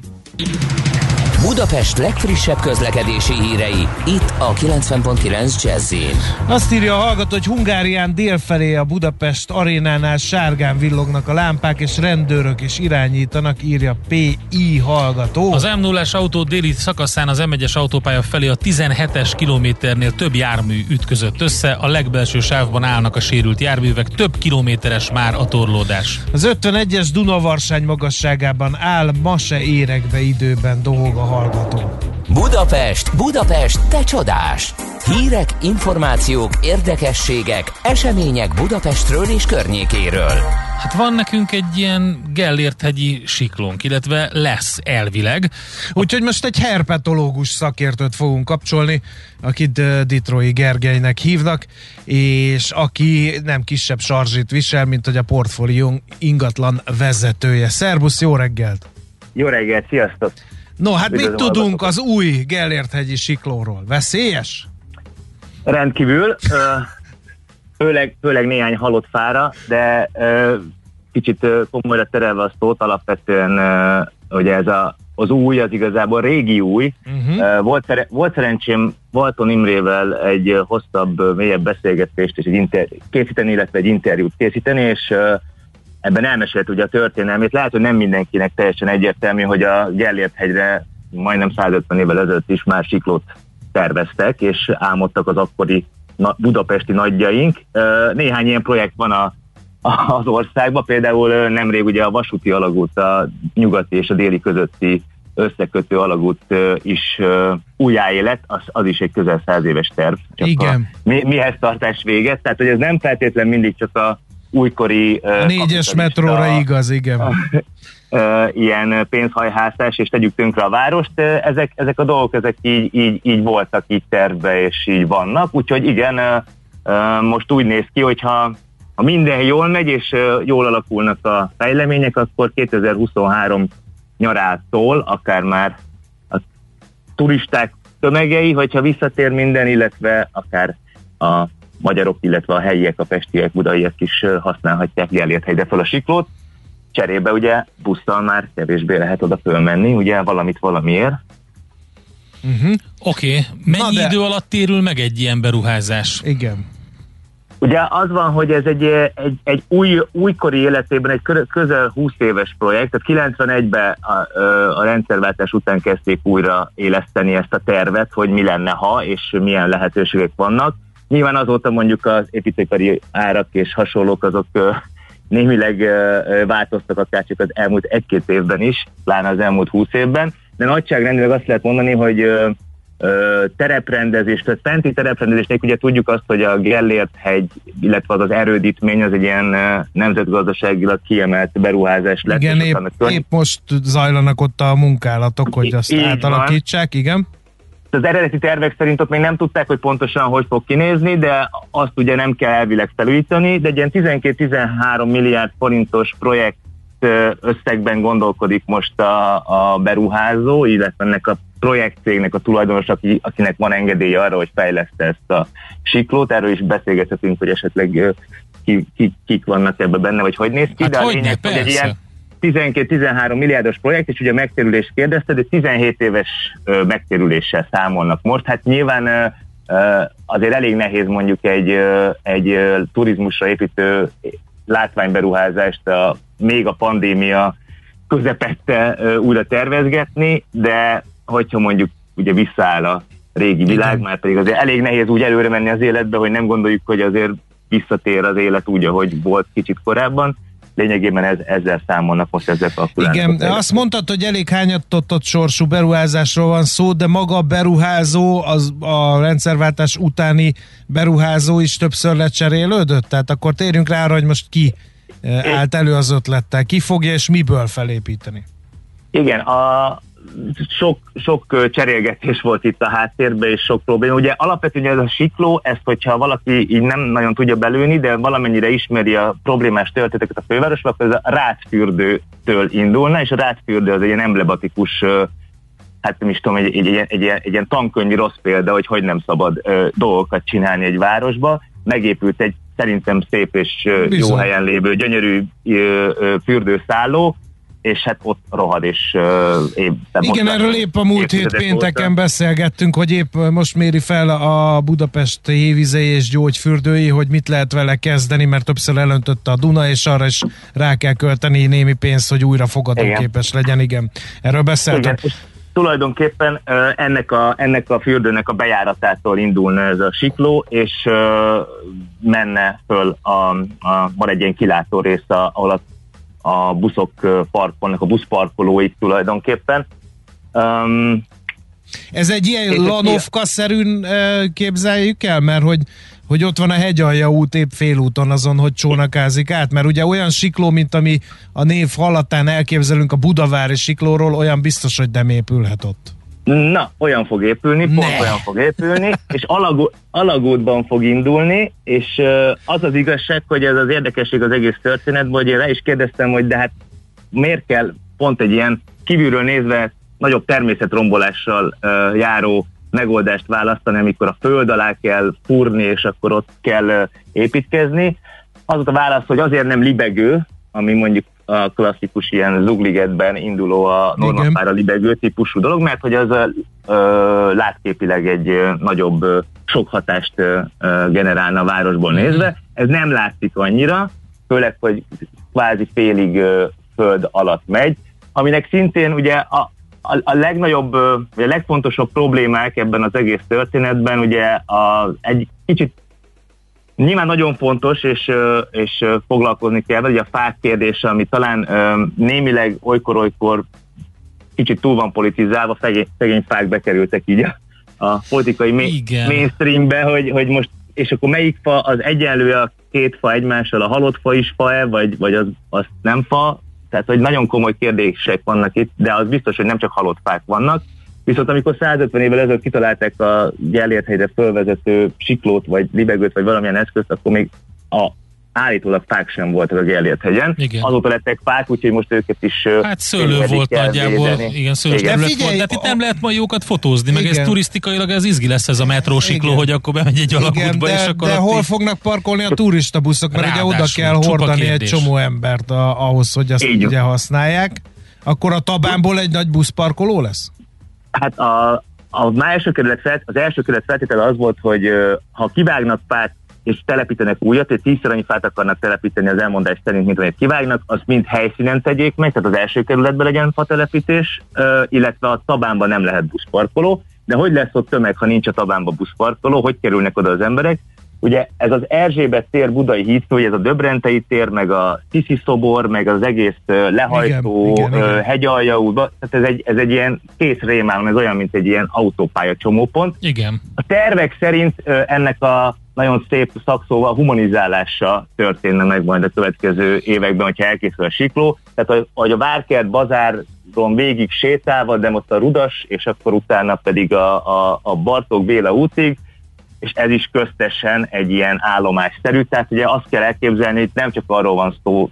Speaker 1: Budapest legfrissebb közlekedési hírei, itt a 90.9 Jazzin.
Speaker 3: Azt írja a hallgató, hogy Hungárián délfelé a Budapest arénánál sárgán villognak a lámpák, és rendőrök is irányítanak, írja PI hallgató.
Speaker 4: Az m 0 autó déli szakaszán az M1-es autópálya felé a 17-es kilométernél több jármű ütközött össze, a legbelső sávban állnak a sérült járművek, több kilométeres már a torlódás.
Speaker 3: Az 51-es Dunavarsány magasságában áll, ma se érek be időben, dohog a hallgató.
Speaker 1: Budapest, Budapest, te csodás! Hírek, információk, érdekességek, események Budapestről és környékéről.
Speaker 4: Hát van nekünk egy ilyen Gellért-hegyi siklónk, illetve lesz elvileg.
Speaker 3: Úgyhogy most egy herpetológus szakértőt fogunk kapcsolni, akit Ditrói Gergelynek hívnak, és aki nem kisebb sarzsit visel, mint hogy a portfólió ingatlan vezetője. Szerbusz, jó reggelt!
Speaker 7: Jó reggelt, sziasztok!
Speaker 3: No, hát mit tudunk az új Gellért-hegyi siklóról? Veszélyes?
Speaker 7: Rendkívül, főleg, főleg néhány halott fára, de kicsit komolyra terelve a szót, alapvetően ugye ez a, az új, az igazából régi új.
Speaker 3: Uh-huh.
Speaker 7: Volt, szere- volt szerencsém Valton Imrével egy hosszabb, mélyebb beszélgetést és egy inter- készíteni, illetve egy interjút készíteni, és ebben elmesélt ugye a történelmét. Lehet, hogy nem mindenkinek teljesen egyértelmű, hogy a Gellért hegyre majdnem 150 évvel ezelőtt is már siklót terveztek, és álmodtak az akkori na, budapesti nagyjaink. Néhány ilyen projekt van a, a, az országban, például nemrég ugye a vasúti alagút, a nyugati és a déli közötti összekötő alagút is újjáélet, az, az is egy közel száz éves terv.
Speaker 3: Csak Igen.
Speaker 7: A, mi, mihez tartás véget, tehát hogy ez nem feltétlen mindig csak a újkori...
Speaker 3: A négyes metróra igaz, igen.
Speaker 7: ilyen pénzhajhászás, és tegyük tönkre a várost, ezek, ezek a dolgok ezek így, így, így voltak így terve, és így vannak, úgyhogy igen, most úgy néz ki, hogyha ha minden jól megy, és jól alakulnak a fejlemények, akkor 2023 nyarától, akár már a turisták tömegei, hogyha visszatér minden, illetve akár a magyarok, illetve a helyiek, a pestiek, budaiek is használhatják Gellért helyre fel a siklót. Cserébe ugye busszal már kevésbé lehet oda fölmenni, ugye valamit valamiért.
Speaker 4: Uh-huh. Oké, okay. mennyi de... idő alatt térül meg egy ilyen beruházás?
Speaker 3: Igen.
Speaker 7: Ugye az van, hogy ez egy, egy, egy új, újkori életében egy közel 20 éves projekt, tehát 91-ben a, a rendszerváltás után kezdték újra éleszteni ezt a tervet, hogy mi lenne ha, és milyen lehetőségek vannak. Nyilván azóta mondjuk az építőipari árak és hasonlók azok némileg változtak akár csak az elmúlt egy-két évben is, pláne az elmúlt 20 évben, de nagyságrendileg azt lehet mondani, hogy tereprendezés, tehát fenti tereprendezésnek ugye tudjuk azt, hogy a Gellért hegy, illetve az az erődítmény az egy ilyen nemzetgazdaságilag kiemelt beruházás lett.
Speaker 3: Igen, épp, épp most zajlanak ott a munkálatok, hogy azt átalakítsák, van. igen.
Speaker 7: Az eredeti tervek szerint ott még nem tudták, hogy pontosan hogy fog kinézni, de azt ugye nem kell elvileg felújítani, de egy ilyen 12-13 milliárd forintos projekt összegben gondolkodik most a, a beruházó, illetve ennek a projektcégnek a tulajdonos, aki, akinek van engedélye arra, hogy fejleszte ezt a siklót. Erről is beszélgethetünk, hogy esetleg ki, ki, kik vannak ebben benne, vagy hogy néz ki.
Speaker 4: Hát
Speaker 7: de
Speaker 4: a lényeg, hogy egy ilyen
Speaker 7: 12-13 milliárdos projekt, és ugye megtérülést kérdezte, de 17 éves megtérüléssel számolnak most. Hát nyilván azért elég nehéz mondjuk egy, egy turizmusra építő látványberuházást a, még a pandémia közepette újra tervezgetni, de hogyha mondjuk ugye visszaáll a régi világ, már pedig azért elég nehéz úgy előre menni az életbe, hogy nem gondoljuk, hogy azért visszatér az élet úgy, ahogy volt kicsit korábban. Lényegében ez, ezzel számolnak most ezzel kalkulálnak.
Speaker 3: Igen, de azt mondtad, hogy elég hányattott sorsú beruházásról van szó, de maga a beruházó, az, a rendszerváltás utáni beruházó is többször lecserélődött? Tehát akkor térjünk rá arra, hogy most ki eh, állt elő az ötlettel, ki fogja és miből felépíteni?
Speaker 7: Igen, a, sok, sok cserélgetés volt itt a háttérben, és sok probléma. Ugye alapvetően ez a sikló, ezt hogyha valaki így nem nagyon tudja belőni, de valamennyire ismeri a problémás történeteket a fővárosban, akkor ez a rátfürdőtől indulna, és a rátfürdő az egy ilyen emblematikus hát nem is tudom, egy, egy, egy, egy, egy, egy ilyen tankönyvi rossz példa, hogy hogy nem szabad ö, dolgokat csinálni egy városba. Megépült egy szerintem szép és ö, jó helyen lévő gyönyörű ö, ö, fürdőszálló, és hát ott rohad, és uh.
Speaker 3: Igen, erről épp a múlt hét pénteken óta. beszélgettünk, hogy épp most méri fel a Budapest hévizei és gyógyfürdői, hogy mit lehet vele kezdeni, mert többször elöntötte a Duna, és arra is rá kell költeni némi pénzt, hogy újra fogadóképes legyen, igen. Erről beszéltünk. Igen,
Speaker 7: tulajdonképpen ennek, a, ennek a fürdőnek a bejáratától indulna ez a sikló, és menne föl a, a, van egy ilyen kilátó rész, ahol a a buszok parkolnak, a buszparkolóik tulajdonképpen. Um,
Speaker 3: Ez egy ilyen Lanovka-szerűn képzeljük el, mert hogy hogy ott van a hegyalja út épp félúton azon, hogy csónakázik át, mert ugye olyan sikló, mint ami a név hallatán elképzelünk a Budavári siklóról, olyan biztos, hogy nem épülhet ott.
Speaker 7: Na, olyan fog épülni, ne. pont olyan fog épülni, és alagú, alagútban fog indulni, és az az igazság, hogy ez az érdekesség az egész történetben, hogy én rá is kérdeztem, hogy de hát miért kell pont egy ilyen kívülről nézve nagyobb természetrombolással uh, járó megoldást választani, amikor a föld alá kell fúrni, és akkor ott kell uh, építkezni. Az a válasz, hogy azért nem libegő, ami mondjuk a klasszikus ilyen zugligetben induló a normapára libegő típusú dolog, mert hogy az ö, látképileg egy nagyobb ö, sok hatást ö, generálna a városból mhm. nézve. Ez nem látszik annyira, főleg, hogy kvázi félig ö, föld alatt megy, aminek szintén ugye a, a, a legnagyobb, vagy a legfontosabb problémák ebben az egész történetben ugye a, egy kicsit nyilván nagyon fontos, és, és foglalkozni kell vele, a fák kérdése, ami talán némileg olykor-olykor kicsit túl van politizálva, szegény, szegény fák bekerültek így a, a politikai ma- mainstreambe, hogy, hogy most, és akkor melyik fa az egyenlő a két fa egymással, a halott fa is fa-e, vagy, vagy az, az nem fa, tehát hogy nagyon komoly kérdések vannak itt, de az biztos, hogy nem csak halott fák vannak, Viszont amikor 150 évvel ezelőtt kitalálták a Gellért helyre fölvezető siklót, vagy libegőt, vagy valamilyen eszközt, akkor még a állítólag fák sem voltak a Gellért hegyen.
Speaker 4: Igen.
Speaker 7: Azóta lettek fák, úgyhogy most őket is
Speaker 4: Hát szőlő volt nagyjából,
Speaker 7: védeni.
Speaker 4: igen, szőlős
Speaker 7: Igen.
Speaker 4: terület
Speaker 3: Figyelj,
Speaker 4: volt, de hát itt
Speaker 3: a-
Speaker 4: nem lehet majd jókat fotózni, meg ez
Speaker 3: Igen.
Speaker 4: turisztikailag ez izgi lesz ez a metrósikló,
Speaker 3: Igen.
Speaker 4: hogy akkor bemegy egy
Speaker 3: Igen,
Speaker 4: alagútba, és
Speaker 3: de,
Speaker 4: akkor
Speaker 3: de hol fognak parkolni a turista buszok, mert ugye oda
Speaker 4: Ráadásul,
Speaker 3: kell hordani egy csomó embert a, ahhoz, hogy azt
Speaker 7: Így van.
Speaker 3: ugye használják. Akkor a Tabánból egy nagy buszparkoló lesz?
Speaker 7: Hát a, a első kerület felt, az első kerület feltétele az volt, hogy ha kivágnak fát és telepítenek újat, hogy tízszer annyi fát akarnak telepíteni az elmondás szerint, mint amit kivágnak, azt mind helyszínen tegyék meg, tehát az első kerületben legyen fatelepítés, illetve a Tabánban nem lehet buszparkoló, de hogy lesz ott tömeg, ha nincs a Tabánban buszparkoló, hogy kerülnek oda az emberek? Ugye ez az Erzsébet tér budai híd, hogy ez a Döbrentei tér, meg a Tiszi szobor, meg az egész lehajtó,
Speaker 3: Igen, igen,
Speaker 7: hegyalja útba, tehát ez egy, ez egy ilyen kész rémálom, ez olyan, mint egy ilyen autópálya csomópont.
Speaker 4: Igen.
Speaker 7: A tervek szerint ennek a nagyon szép szakszóval humanizálása történne meg majd a következő években, hogyha elkészül a sikló. Tehát, hogy a Várkert bazáron végig sétálva, de most a Rudas, és akkor utána pedig a, a, a Bartók Béla útig, és ez is köztesen egy ilyen állomásszerű. Tehát ugye azt kell elképzelni, hogy nem csak arról van szó,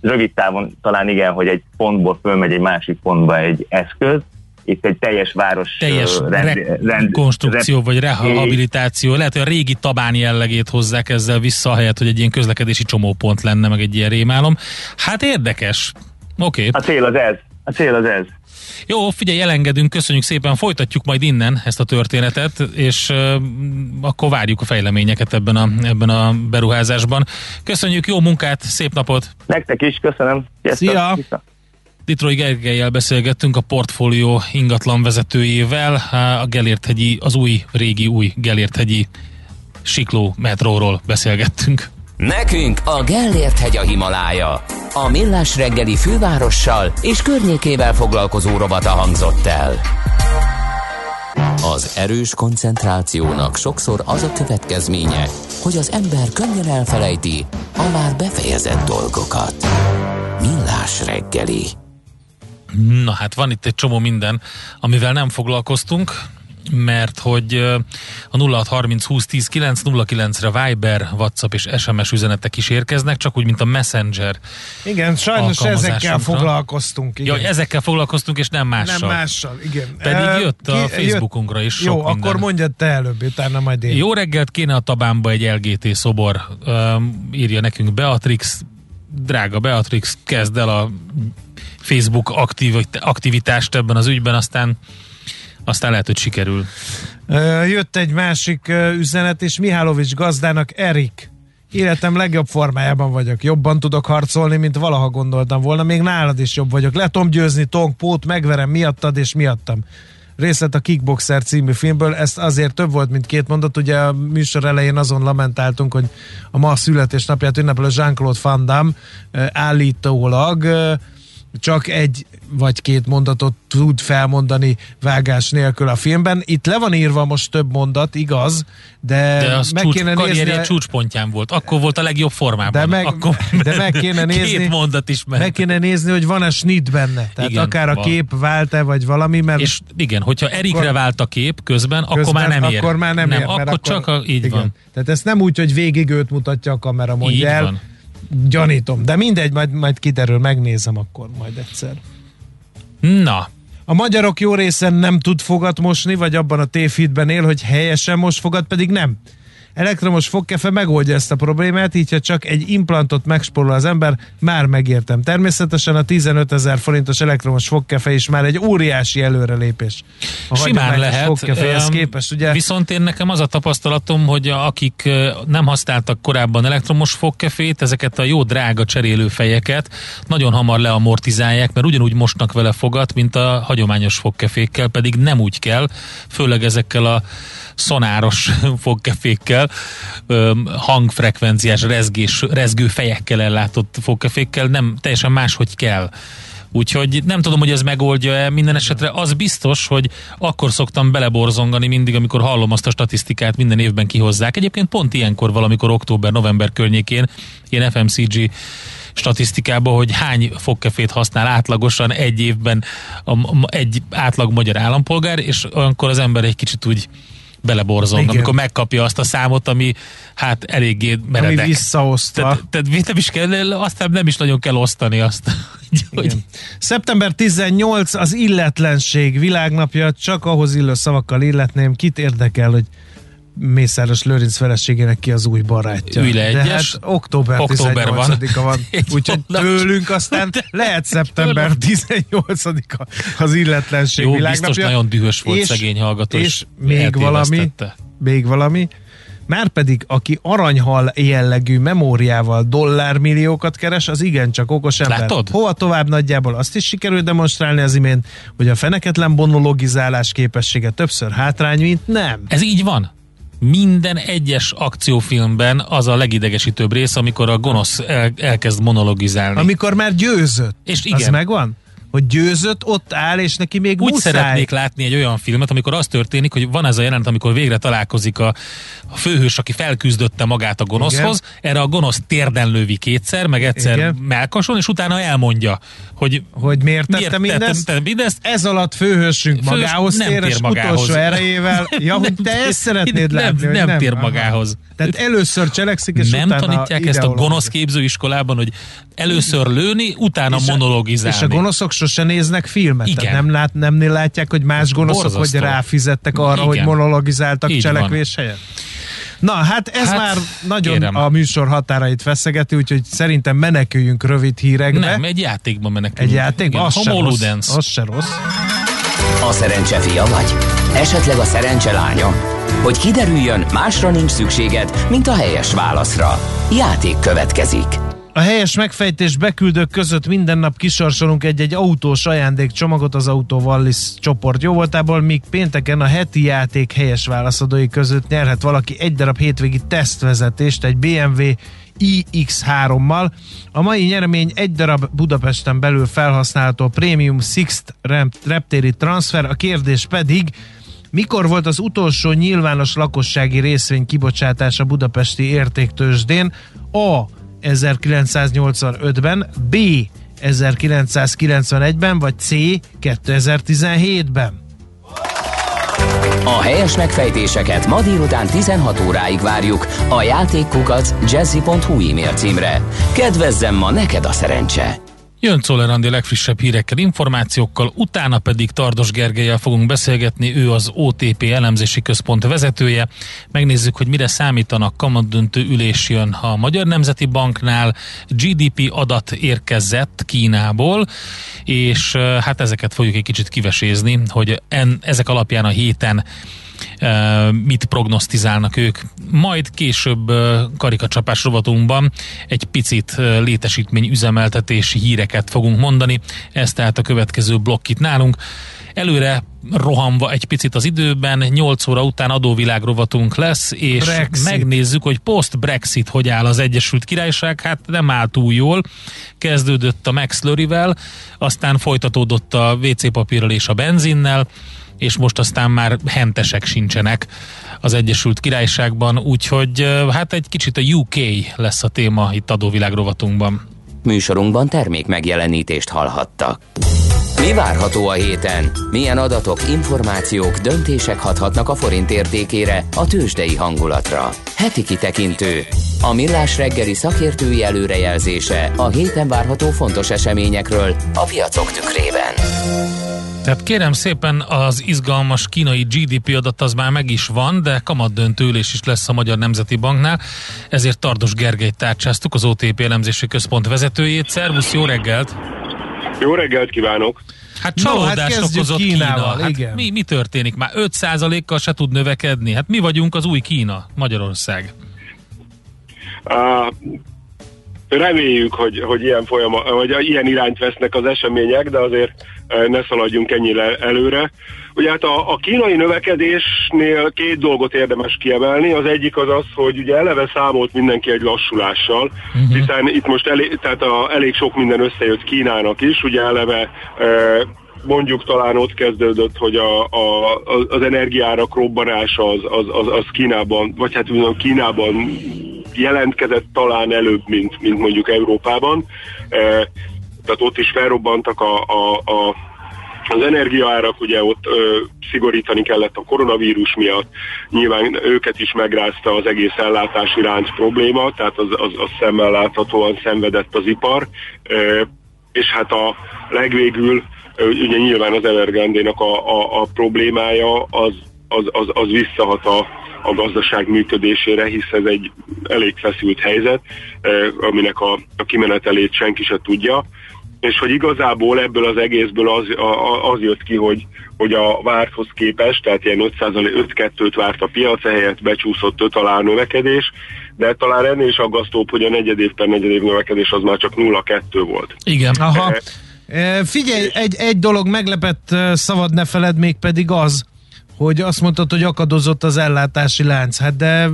Speaker 7: rövid távon talán igen, hogy egy pontból fölmegy egy másik pontba egy eszköz, itt egy teljes város
Speaker 4: Teljes
Speaker 7: rend, rend,
Speaker 4: rekonstrukció vagy rehabilitáció. Lehet, hogy a régi tabán jellegét hozzák ezzel vissza, ahelyett, hogy egy ilyen közlekedési csomópont lenne, meg egy ilyen rémálom. Hát érdekes. Oké.
Speaker 7: A cél az ez. A cél az ez.
Speaker 4: Jó, figyelj, elengedünk, köszönjük szépen, folytatjuk majd innen ezt a történetet, és uh, akkor várjuk a fejleményeket ebben a, ebben a beruházásban. Köszönjük, jó munkát, szép napot!
Speaker 7: Nektek is, köszönöm. Sziasztok.
Speaker 3: Szia!
Speaker 7: Vissza.
Speaker 4: Ditrói Gergelyel beszélgettünk a portfólió ingatlan vezetőjével, a Gelérthegyi, az új, régi új Gelérthegyi Sikló metróról beszélgettünk.
Speaker 1: Nekünk a Gellért hegy a Himalája. A Millás reggeli fővárossal és környékével foglalkozó rovata hangzott el. Az erős koncentrációnak sokszor az a következménye, hogy az ember könnyen elfelejti a már befejezett dolgokat. Millás reggeli.
Speaker 4: Na hát van itt egy csomó minden, amivel nem foglalkoztunk, mert hogy a 0630 20 10 909 re Viber, WhatsApp és SMS üzenetek is érkeznek, csak úgy, mint a Messenger.
Speaker 3: Igen, sajnos ezekkel foglalkoztunk. Igen.
Speaker 4: Ja, ezekkel foglalkoztunk, és nem mással.
Speaker 3: Nem mással, igen.
Speaker 4: Pedig jött a
Speaker 3: ki-
Speaker 4: Facebookunkra is sok
Speaker 3: Jó,
Speaker 4: minden.
Speaker 3: akkor mondjad te előbb, utána majd én.
Speaker 4: Jó reggelt kéne a Tabánba egy LGT szobor, írja nekünk Beatrix. Drága Beatrix, kezd el a Facebook aktivit- aktivitást ebben az ügyben, aztán aztán lehet, hogy sikerül.
Speaker 3: Jött egy másik üzenet, és Mihálovics gazdának Erik. Életem legjobb formájában vagyok. Jobban tudok harcolni, mint valaha gondoltam volna. Még nálad is jobb vagyok. Le tudom győzni Tong Pót, megverem miattad és miattam. Részlet a Kickboxer című filmből. Ez azért több volt, mint két mondat. Ugye a műsor elején azon lamentáltunk, hogy a ma születésnapját ünnepelő Jean-Claude Van Damme állítólag csak egy vagy két mondatot tud felmondani vágás nélkül a filmben. Itt le van írva most több mondat, igaz, de,
Speaker 4: De az
Speaker 3: meg
Speaker 4: csúcs,
Speaker 3: kéne nézni,
Speaker 4: csúcspontján volt. Akkor volt a legjobb formában.
Speaker 3: de meg,
Speaker 4: Akkor
Speaker 3: de meg kéne nézni,
Speaker 4: Két mondat is ment.
Speaker 3: meg kéne nézni, hogy van-e snit benne. Tehát
Speaker 4: Igen,
Speaker 3: akár a
Speaker 4: van.
Speaker 3: kép vált-e, vagy valami, mert
Speaker 4: És igen, hogyha Erikre
Speaker 3: Akkor-
Speaker 4: vált a kép közben, akkor
Speaker 3: közben-
Speaker 4: már nem ér.
Speaker 3: Akkor már nem,
Speaker 4: nem
Speaker 3: ér, mert
Speaker 4: akkor, csak a, így
Speaker 3: igen.
Speaker 4: van.
Speaker 3: Tehát ezt nem úgy, hogy végig őt mutatja a kamera, mondja
Speaker 4: Így
Speaker 3: el.
Speaker 4: van.
Speaker 3: Gyanítom, de mindegy, majd, majd kiderül, megnézem akkor majd egyszer.
Speaker 4: Na,
Speaker 3: A magyarok jó része nem tud fogat mosni, vagy abban a tévhitben él, hogy helyesen most fogad, pedig nem. Elektromos fogkefe megoldja ezt a problémát, így ha csak egy implantot megspórol az ember, már megértem. Természetesen a 15 ezer forintos elektromos fogkefe is már egy óriási előrelépés. A
Speaker 4: Simán lehet.
Speaker 3: fogkeféhez képest, ugye?
Speaker 4: Viszont én nekem az a tapasztalatom, hogy akik nem használtak korábban elektromos fogkefét, ezeket a jó drága cserélőfejeket nagyon hamar leamortizálják, mert ugyanúgy mosnak vele fogat, mint a hagyományos fogkefékkel, pedig nem úgy kell, főleg ezekkel a szonáros fogkefékkel, hangfrekvenciás, rezgés, rezgő fejekkel ellátott fogkefékkel, nem teljesen máshogy kell. Úgyhogy nem tudom, hogy ez megoldja-e. Minden esetre az biztos, hogy akkor szoktam beleborzongani mindig, amikor hallom azt a statisztikát, minden évben kihozzák. Egyébként pont ilyenkor valamikor október-november környékén ilyen FMCG statisztikába, hogy hány fogkefét használ átlagosan egy évben a, egy átlag magyar állampolgár, és olyankor az ember egy kicsit úgy beleborzong,
Speaker 3: Igen.
Speaker 4: amikor megkapja azt a számot, ami hát eléggé
Speaker 3: Ami
Speaker 4: meredek.
Speaker 3: visszahozta.
Speaker 4: Tehát, tehát nem is kell, aztán nem is nagyon kell osztani azt. hogy.
Speaker 3: Szeptember 18 az illetlenség világnapja, csak ahhoz illő szavakkal illetném, kit érdekel, hogy Mészáros Lőrinc feleségének ki az új barátja.
Speaker 4: Ülj le
Speaker 3: De
Speaker 4: egyes.
Speaker 3: hát október,
Speaker 4: Október van.
Speaker 3: 18-a van.
Speaker 4: Egy
Speaker 3: Úgyhogy tőlünk aztán lehet szeptember 18-a az illetlenség
Speaker 4: Jó,
Speaker 3: világnapja.
Speaker 4: biztos nagyon dühös volt
Speaker 3: És-
Speaker 4: szegény hallgató, és,
Speaker 3: És még valami, még valami, Márpedig, aki aranyhal jellegű memóriával dollármilliókat keres, az igencsak okos ember.
Speaker 4: Látod?
Speaker 3: Hova tovább nagyjából azt is sikerült demonstrálni az imént, hogy a feneketlen monologizálás képessége többször hátrány, mint nem.
Speaker 4: Ez így van. Minden egyes akciófilmben az a legidegesítőbb rész, amikor a gonosz el, elkezd monologizálni.
Speaker 3: Amikor már győzött.
Speaker 4: És
Speaker 3: Az
Speaker 4: igen.
Speaker 3: megvan? Hogy győzött, ott áll, és neki még
Speaker 4: Úgy
Speaker 3: muszáj.
Speaker 4: szeretnék látni egy olyan filmet, amikor az történik, hogy van ez a jelenet, amikor végre találkozik a, a főhős, aki felküzdötte magát a gonoszhoz, erre a gonosz térden lövi kétszer, meg egyszer
Speaker 3: Igen.
Speaker 4: melkason, és utána elmondja, hogy
Speaker 3: Hogy miért tette
Speaker 4: miért
Speaker 3: mindezt?
Speaker 4: tettem mindezt.
Speaker 3: Ez alatt főhősünk
Speaker 4: Főhős
Speaker 3: magához
Speaker 4: nem
Speaker 3: tér, és
Speaker 4: magához.
Speaker 3: utolsó erejével. Ja,
Speaker 4: Nem
Speaker 3: te ezt szeretnéd
Speaker 4: nem-
Speaker 3: látni,
Speaker 4: nem
Speaker 3: nem
Speaker 4: tér
Speaker 3: Aha.
Speaker 4: magához.
Speaker 3: Tehát először cselekszik, és
Speaker 4: nem
Speaker 3: utána
Speaker 4: tanítják ezt a gonosz képzőiskolában, hogy először lőni, utána
Speaker 3: És
Speaker 4: monologizálni.
Speaker 3: És a gonoszok sose néznek filmet?
Speaker 4: Igen.
Speaker 3: Tehát nem, lát, nem látják, hogy más gonoszok,
Speaker 4: Borzasztó.
Speaker 3: hogy ráfizettek arra,
Speaker 4: Igen.
Speaker 3: hogy monologizáltak
Speaker 4: Így
Speaker 3: cselekvés helyett? Na, hát ez
Speaker 4: Hát,
Speaker 3: már nagyon
Speaker 4: kérem.
Speaker 3: a műsor határait feszegeti, úgyhogy szerintem meneküljünk rövid hírekbe.
Speaker 4: Nem, egy játékban menekülünk.
Speaker 3: egy játékban?
Speaker 4: Igen,
Speaker 3: Az se, rossz, az se rossz.
Speaker 1: A szerencse fia vagy? Esetleg a szerencse lánya? Hogy kiderüljön, másra nincs szükséged, mint a helyes válaszra. Játék következik.
Speaker 3: A helyes megfejtés beküldők között minden nap kisorsolunk egy-egy autós ajándékcsomagot az Autó Wallis csoport jóvoltából, míg pénteken a heti játék helyes válaszadói között nyerhet valaki egy darab hétvégi tesztvezetést egy BMW iX3-mal. A mai nyeremény egy darab Budapesten belül felhasználható Premium Sixt rep- reptéri transfer, a kérdés pedig mikor volt az utolsó nyilvános lakossági részvény kibocsátása budapesti értéktősdén? A. 1985-ben, B. 1991-ben, vagy C. 2017-ben?
Speaker 1: A helyes megfejtéseket ma délután 16 óráig várjuk a játékkukac jazzy.hu e-mail címre. Kedvezzem ma neked a szerencse!
Speaker 4: Jön Czoller Andi legfrissebb hírekkel, információkkal, utána pedig Tardos Gergelyel fogunk beszélgetni, ő az OTP elemzési központ vezetője. Megnézzük, hogy mire számítanak kamadöntő ülés jön a Magyar Nemzeti Banknál, GDP adat érkezett Kínából, és hát ezeket fogjuk egy kicsit kivesézni, hogy en, ezek alapján a héten mit prognosztizálnak ők. Majd később karikacsapás rovatunkban egy picit létesítmény üzemeltetési híreket fogunk mondani. Ez tehát a következő blokk itt nálunk. Előre rohanva egy picit az időben, 8 óra után adóvilág rovatunk lesz, és
Speaker 3: Brexit.
Speaker 4: megnézzük, hogy post-Brexit hogy áll az Egyesült Királyság. Hát nem áll túl jól. Kezdődött a Max Lurie-vel, aztán folytatódott a WC papírral és a benzinnel, és most aztán már hentesek sincsenek az Egyesült Királyságban, úgyhogy hát egy kicsit a UK lesz a téma itt adóvilág rovatunkban.
Speaker 1: Műsorunkban termék megjelenítést hallhattak. Mi várható a héten? Milyen adatok, információk, döntések hathatnak a forint értékére, a tőzsdei hangulatra? Heti kitekintő. A millás reggeli szakértői előrejelzése a héten várható fontos eseményekről a piacok tükrében.
Speaker 4: Tehát kérem szépen az izgalmas kínai GDP adat az már meg is van, de kamat döntőülés is lesz a Magyar Nemzeti Banknál, ezért Tardos Gergelyt tárcsáztuk, az OTP elemzési központ vezetőjét. Szervusz, jó reggelt!
Speaker 8: Jó reggelt kívánok!
Speaker 4: Hát
Speaker 3: No, hát
Speaker 4: csalódást okozott
Speaker 3: Kínával,
Speaker 4: Kína. Hát
Speaker 3: igen.
Speaker 4: mi, mi történik? Már 5%-kal se tud növekedni. Hát mi vagyunk az új Kína, Magyarország.
Speaker 8: Uh, reméljük, hogy, hogy ilyen, folyama, vagy ilyen irányt vesznek az események, de azért uh, ne szaladjunk ennyire előre. Ugye hát a, a kínai növekedésnél két dolgot érdemes kiemelni. Az egyik az az, hogy ugye eleve számolt mindenki egy lassulással, uh-huh. hiszen itt most elég, tehát a, elég sok minden összejött Kínának is, ugye eleve uh, mondjuk talán ott kezdődött, hogy a, a, az energiárak robbanása az, az, az, az Kínában, vagy hát Kínában jelentkezett talán előbb, mint, mint mondjuk Európában. E, tehát ott is felrobbantak a, a, a az energiaárak ugye ott ö, szigorítani kellett a koronavírus miatt, nyilván őket is megrázta az egész ellátási ránc probléma, tehát az, az, az szemmel láthatóan szenvedett az ipar, ö, és hát a legvégül ö, ugye nyilván az Evergrande-nak a, a, a problémája az, az, az, az visszahat a, a gazdaság működésére, hisz ez egy elég feszült helyzet, ö, aminek a, a kimenetelét senki se tudja és hogy igazából ebből az egészből az, a, az jött ki, hogy, hogy a várthoz képest, tehát ilyen 5-2-t várt a piac, helyett becsúszott 5 alá a növekedés, de talán ennél is aggasztóbb, hogy a negyedév per negyedév növekedés az már csak 0-2 volt.
Speaker 4: Igen.
Speaker 3: Aha. E, Figyelj, egy, egy dolog meglepett szavad ne feled, még pedig az, hogy azt mondtad, hogy akadozott az ellátási lánc. Hát de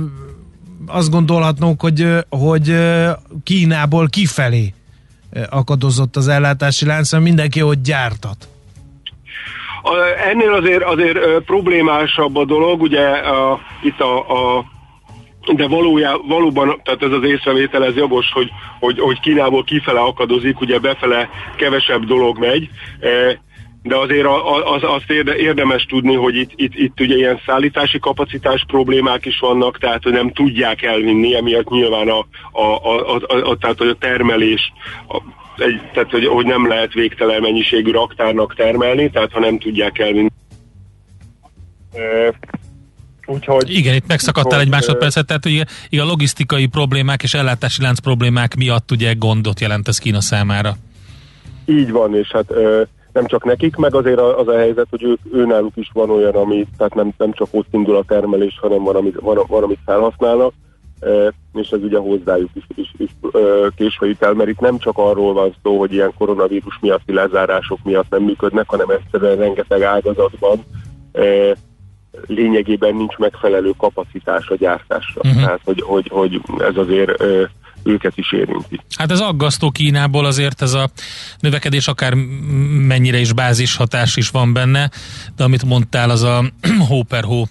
Speaker 3: azt gondolhatnunk, hogy, hogy Kínából kifelé akadozott az ellátási lánc, mert mindenki ott gyártat.
Speaker 8: Ennél azért, azért problémásabb a dolog, ugye a, itt a, a de valójá, valóban, tehát ez az észrevétel, ez jogos, hogy, hogy, hogy Kínából kifele akadozik, ugye befele kevesebb dolog megy, e, de azért a- a- az, azt érde, érdemes tudni, hogy itt, itt, itt ugye ilyen szállítási kapacitás problémák is vannak, tehát hogy nem tudják elvinni, emiatt nyilván a, a, a, a, a, a, tehát, hogy a termelés, a, egy, tehát hogy, hogy nem lehet végtelen mennyiségű raktárnak termelni, tehát ha nem tudják elvinni. E, úgyhogy
Speaker 4: Igen, itt megszakadtál
Speaker 8: Hogy,
Speaker 4: egy másodpercet, tehát ugye, igen, a logisztikai problémák és ellátási lánc problémák miatt ugye gondot jelent ez Kína számára.
Speaker 8: Így van, és hát nem csak nekik, meg azért az a helyzet, hogy ők, őnáluk is van olyan, ami, tehát nem, nem csak ott indul a termelés, hanem van, amit, van, van, amit felhasználnak, és ez ugye hozzájuk is, is, is késve jut el, mert itt nem csak arról van szó, hogy ilyen koronavírus miatti lezárások miatt nem működnek, hanem egyszerűen rengeteg ágazatban lényegében nincs megfelelő kapacitás a gyártásra. Uh-huh. Tehát, hogy, hogy, hogy ez azért őket is érinti.
Speaker 4: Hát ez aggasztó Kínából azért ez a növekedés akár mennyire is bázishatás is van benne, de amit mondtál, az a hó per hó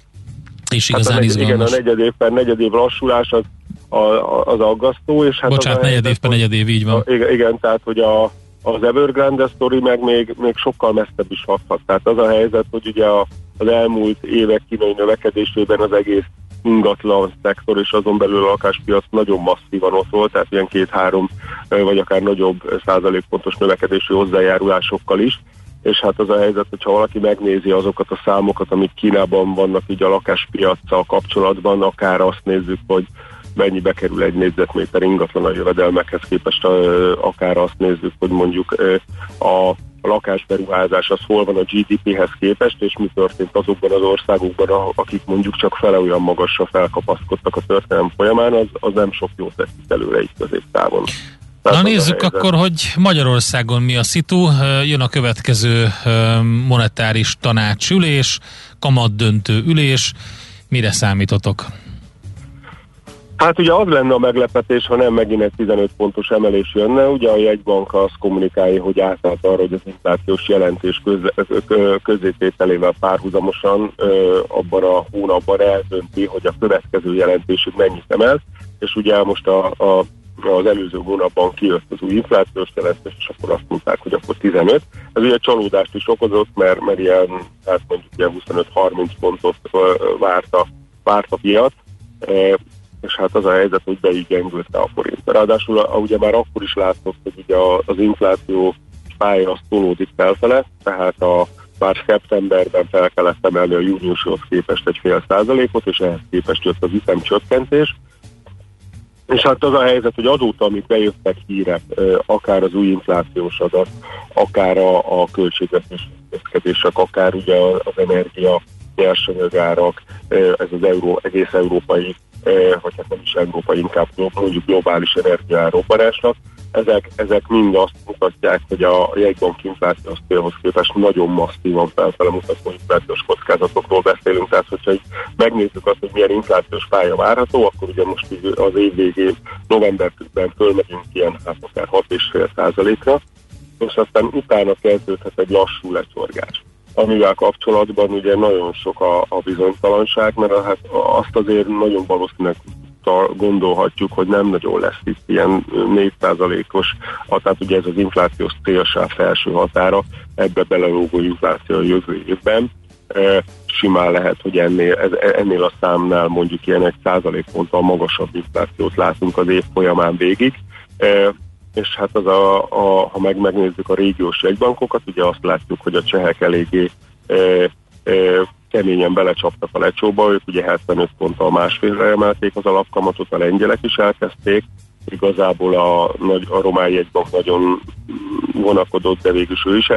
Speaker 4: és igazán
Speaker 8: hát a negy- igen,
Speaker 4: izgalmas.
Speaker 8: a negyed év per negyed év lassulás az, a, az aggasztó, és hát
Speaker 4: Bocsánat, negyed év per negyed év, így van.
Speaker 8: A, igen, igen, tehát hogy a, az Evergrande sztori meg még, még sokkal messzebb is hathat. Tehát az a helyzet, hogy ugye a, az elmúlt évek kínai növekedésében az egész ingatlan szektor és azon belül a lakáspiac nagyon masszívan volt, tehát ilyen két-három vagy akár nagyobb százalékpontos növekedési hozzájárulásokkal is. És hát az a helyzet, hogyha valaki megnézi azokat a számokat, amik Kínában vannak így a lakáspiacsal kapcsolatban, akár azt nézzük, hogy mennyibe kerül egy négyzetméter ingatlan a jövedelmekhez képest, akár azt nézzük, hogy mondjuk ö, a lakásberuházás az hol van a GDP-hez képest, és mi történt azokban az országokban, akik mondjuk csak fele olyan magasra felkapaszkodtak a történelem folyamán, az, az nem sok jót tesz itt előre így középtávon.
Speaker 4: Na nézzük akkor, hogy Magyarországon mi a szitu. Jön a következő monetáris tanácsülés, kamatdöntő ülés. Mire számítotok?
Speaker 8: Hát ugye az lenne a meglepetés, ha nem megint egy 15 pontos emelés jönne. Ugye a jegybank az kommunikálja, hogy átállt arra, hogy az inflációs jelentés közzétételével párhuzamosan abban a hónapban eldönti, hogy a következő jelentésük mennyit emel, és ugye most a, a az előző hónapban kijött az új inflációs jelentés, és akkor azt mondták, hogy akkor 15. Ez ugye csalódást is okozott, mert, mert ilyen, hát mondjuk ilyen 25-30 pontot várt a, várt a piac, és hát az a helyzet, hogy be így gyengülte a forint. Ráadásul a, ugye már akkor is látszott, hogy ugye az infláció pálya az tolódik felfele, tehát a, már szeptemberben fel kellett emelni a júniushoz képest egy fél százalékot, és ehhez képest jött az ütemcsökkentés. És hát az a helyzet, hogy azóta, amik bejöttek hírek, akár az új inflációs adat, akár a, a költségvetés intézkedések, akár ugye az energia, nyersanyagárak, ez az euró, egész európai, vagy hát nem is európai, inkább mondjuk globális energiárobbanásnak, ezek, ezek mind azt mutatják, hogy a jegybank inflációs célhoz képest nagyon masszívan felfele mutató inflációs kockázatokról beszélünk, tehát hogyha így megnézzük azt, hogy milyen inflációs pálya várható, akkor ugye most az év végén novemberben fölmegyünk ilyen hát akár 6,5 százalékra, és aztán utána kezdődhet egy lassú lecsorgás amivel kapcsolatban ugye nagyon sok a, a bizonytalanság, mert hát azt azért nagyon valószínűleg gondolhatjuk, hogy nem nagyon lesz itt ilyen 4%-os, tehát ugye ez az inflációs célsáv felső határa, ebbe belelógó infláció a jövő évben. E, simán lehet, hogy ennél, ennél a számnál mondjuk ilyen egy százalékponttal magasabb inflációt látunk az év folyamán végig. És hát az a, a, ha meg megnézzük a régiós jegybankokat, ugye azt látjuk, hogy a csehek eléggé e, e, keményen belecsaptak a lecsóba, ők ugye 75 ponttal másfélre emelték az alapkamatot, a lengyelek is elkezdték, igazából a, nagy, a román jegybank nagyon vonakodott, de végül ő is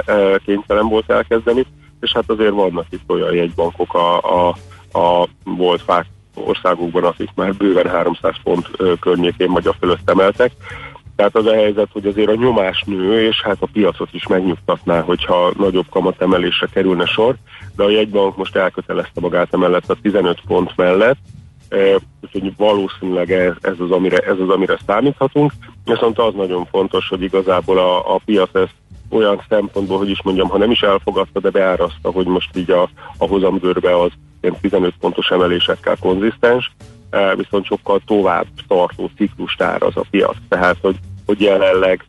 Speaker 8: kénytelen volt elkezdeni, és hát azért vannak itt olyan jegybankok a, a, a volt fák országokban, akik már bőven 300 pont környékén vagy a fölött emeltek, tehát az a helyzet, hogy azért a nyomás nő, és hát a piacot is megnyugtatná, hogyha nagyobb kamatemelésre kerülne sor, de a jegybank most elkötelezte magát emellett a 15 pont mellett, e, úgyhogy valószínűleg ez, ez, az, amire, ez az, amire számíthatunk, viszont az nagyon fontos, hogy igazából a, a piac ezt olyan szempontból, hogy is mondjam, ha nem is elfogadta, de beáraszta, hogy most így a, a hozamgörbe az ilyen 15 pontos emelésekkel konzisztens, e, viszont sokkal tovább tartó ciklust áraz a piac. Tehát, hogy hogy jelenleg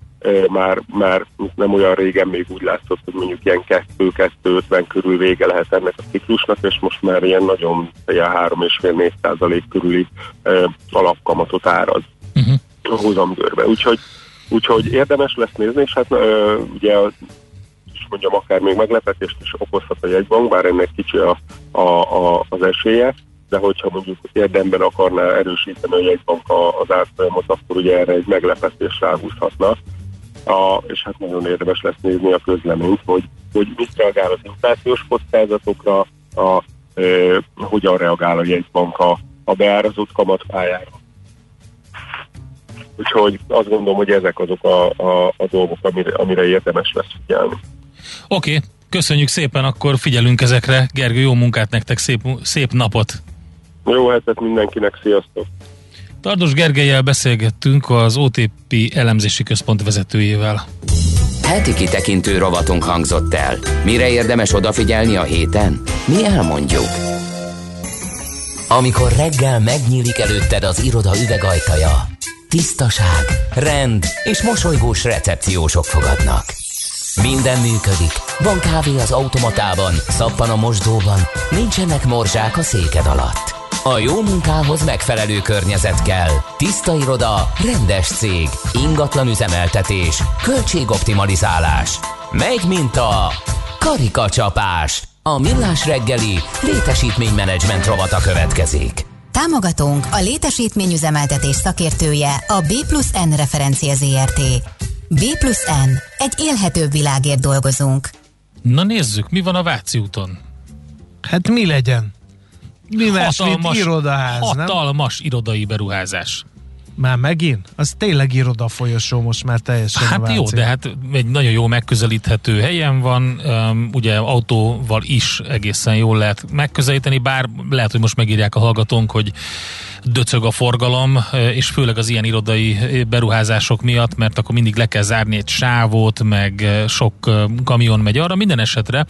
Speaker 8: már, már nem olyan régen még úgy látszott, hogy mondjuk ilyen 2-2-50 körül vége lehet ennek a ciklusnak, és most már ilyen nagyon ilyen 3,5-4 százalék körüli alapkamatot áraz uh-huh. a hozamgörbe. Úgyhogy, úgyhogy érdemes lesz nézni, és hát uh, ugye is mondjam, akár még meglepetést is okozhat a jegybank, bár ennek kicsi a, a, a, az esélye, de hogyha mondjuk érdemben akarná erősíteni a jegybank az árfolyamot, akkor ugye erre egy meglepetés ráhúzhatna. A, és hát nagyon érdemes lesz nézni a közleményt, hogy, hogy mit reagál az inflációs kockázatokra, a, e, hogyan reagál a jegybank a, a beárazott kamatpályára. Úgyhogy azt gondolom, hogy ezek azok a, a, a dolgok, amire, amire érdemes lesz figyelni.
Speaker 4: Oké, okay. Köszönjük szépen, akkor figyelünk ezekre. Gergő, jó munkát nektek, szép, szép napot!
Speaker 8: Jó hetet mindenkinek, sziasztok!
Speaker 4: Tardos Gergelyel beszélgettünk az OTP elemzési központ vezetőjével.
Speaker 1: Heti kitekintő rovatunk hangzott el. Mire érdemes odafigyelni a héten? Mi elmondjuk. Amikor reggel megnyílik előtted az iroda üvegajtaja, tisztaság, rend és mosolygós recepciósok fogadnak. Minden működik. Van kávé az automatában, szappan a mosdóban, nincsenek morzsák a széked alatt. A jó munkához megfelelő környezet kell. Tiszta iroda, rendes cég, ingatlan üzemeltetés, költségoptimalizálás. Megy, mint a karikacsapás. A millás reggeli létesítménymenedzsment rovata következik.
Speaker 6: Támogatónk a létesítményüzemeltetés szakértője a B plusz N referencia ZRT. B plusz N. Egy élhetőbb világért dolgozunk.
Speaker 4: Na nézzük, mi van a Váci úton?
Speaker 3: Hát mi legyen? Mi más,
Speaker 4: hatalmas,
Speaker 3: mint irodaház,
Speaker 4: hatalmas
Speaker 3: nem?
Speaker 4: irodai beruházás.
Speaker 3: Már megint? Az tényleg iroda folyosó most már teljesen
Speaker 4: Hát jó, de hát egy nagyon jó megközelíthető helyen van, um, ugye autóval is egészen jól lehet megközelíteni, bár lehet, hogy most megírják a hallgatónk, hogy döcög a forgalom, és főleg az ilyen irodai beruházások miatt, mert akkor mindig le kell zárni egy sávot, meg sok kamion megy arra, minden esetre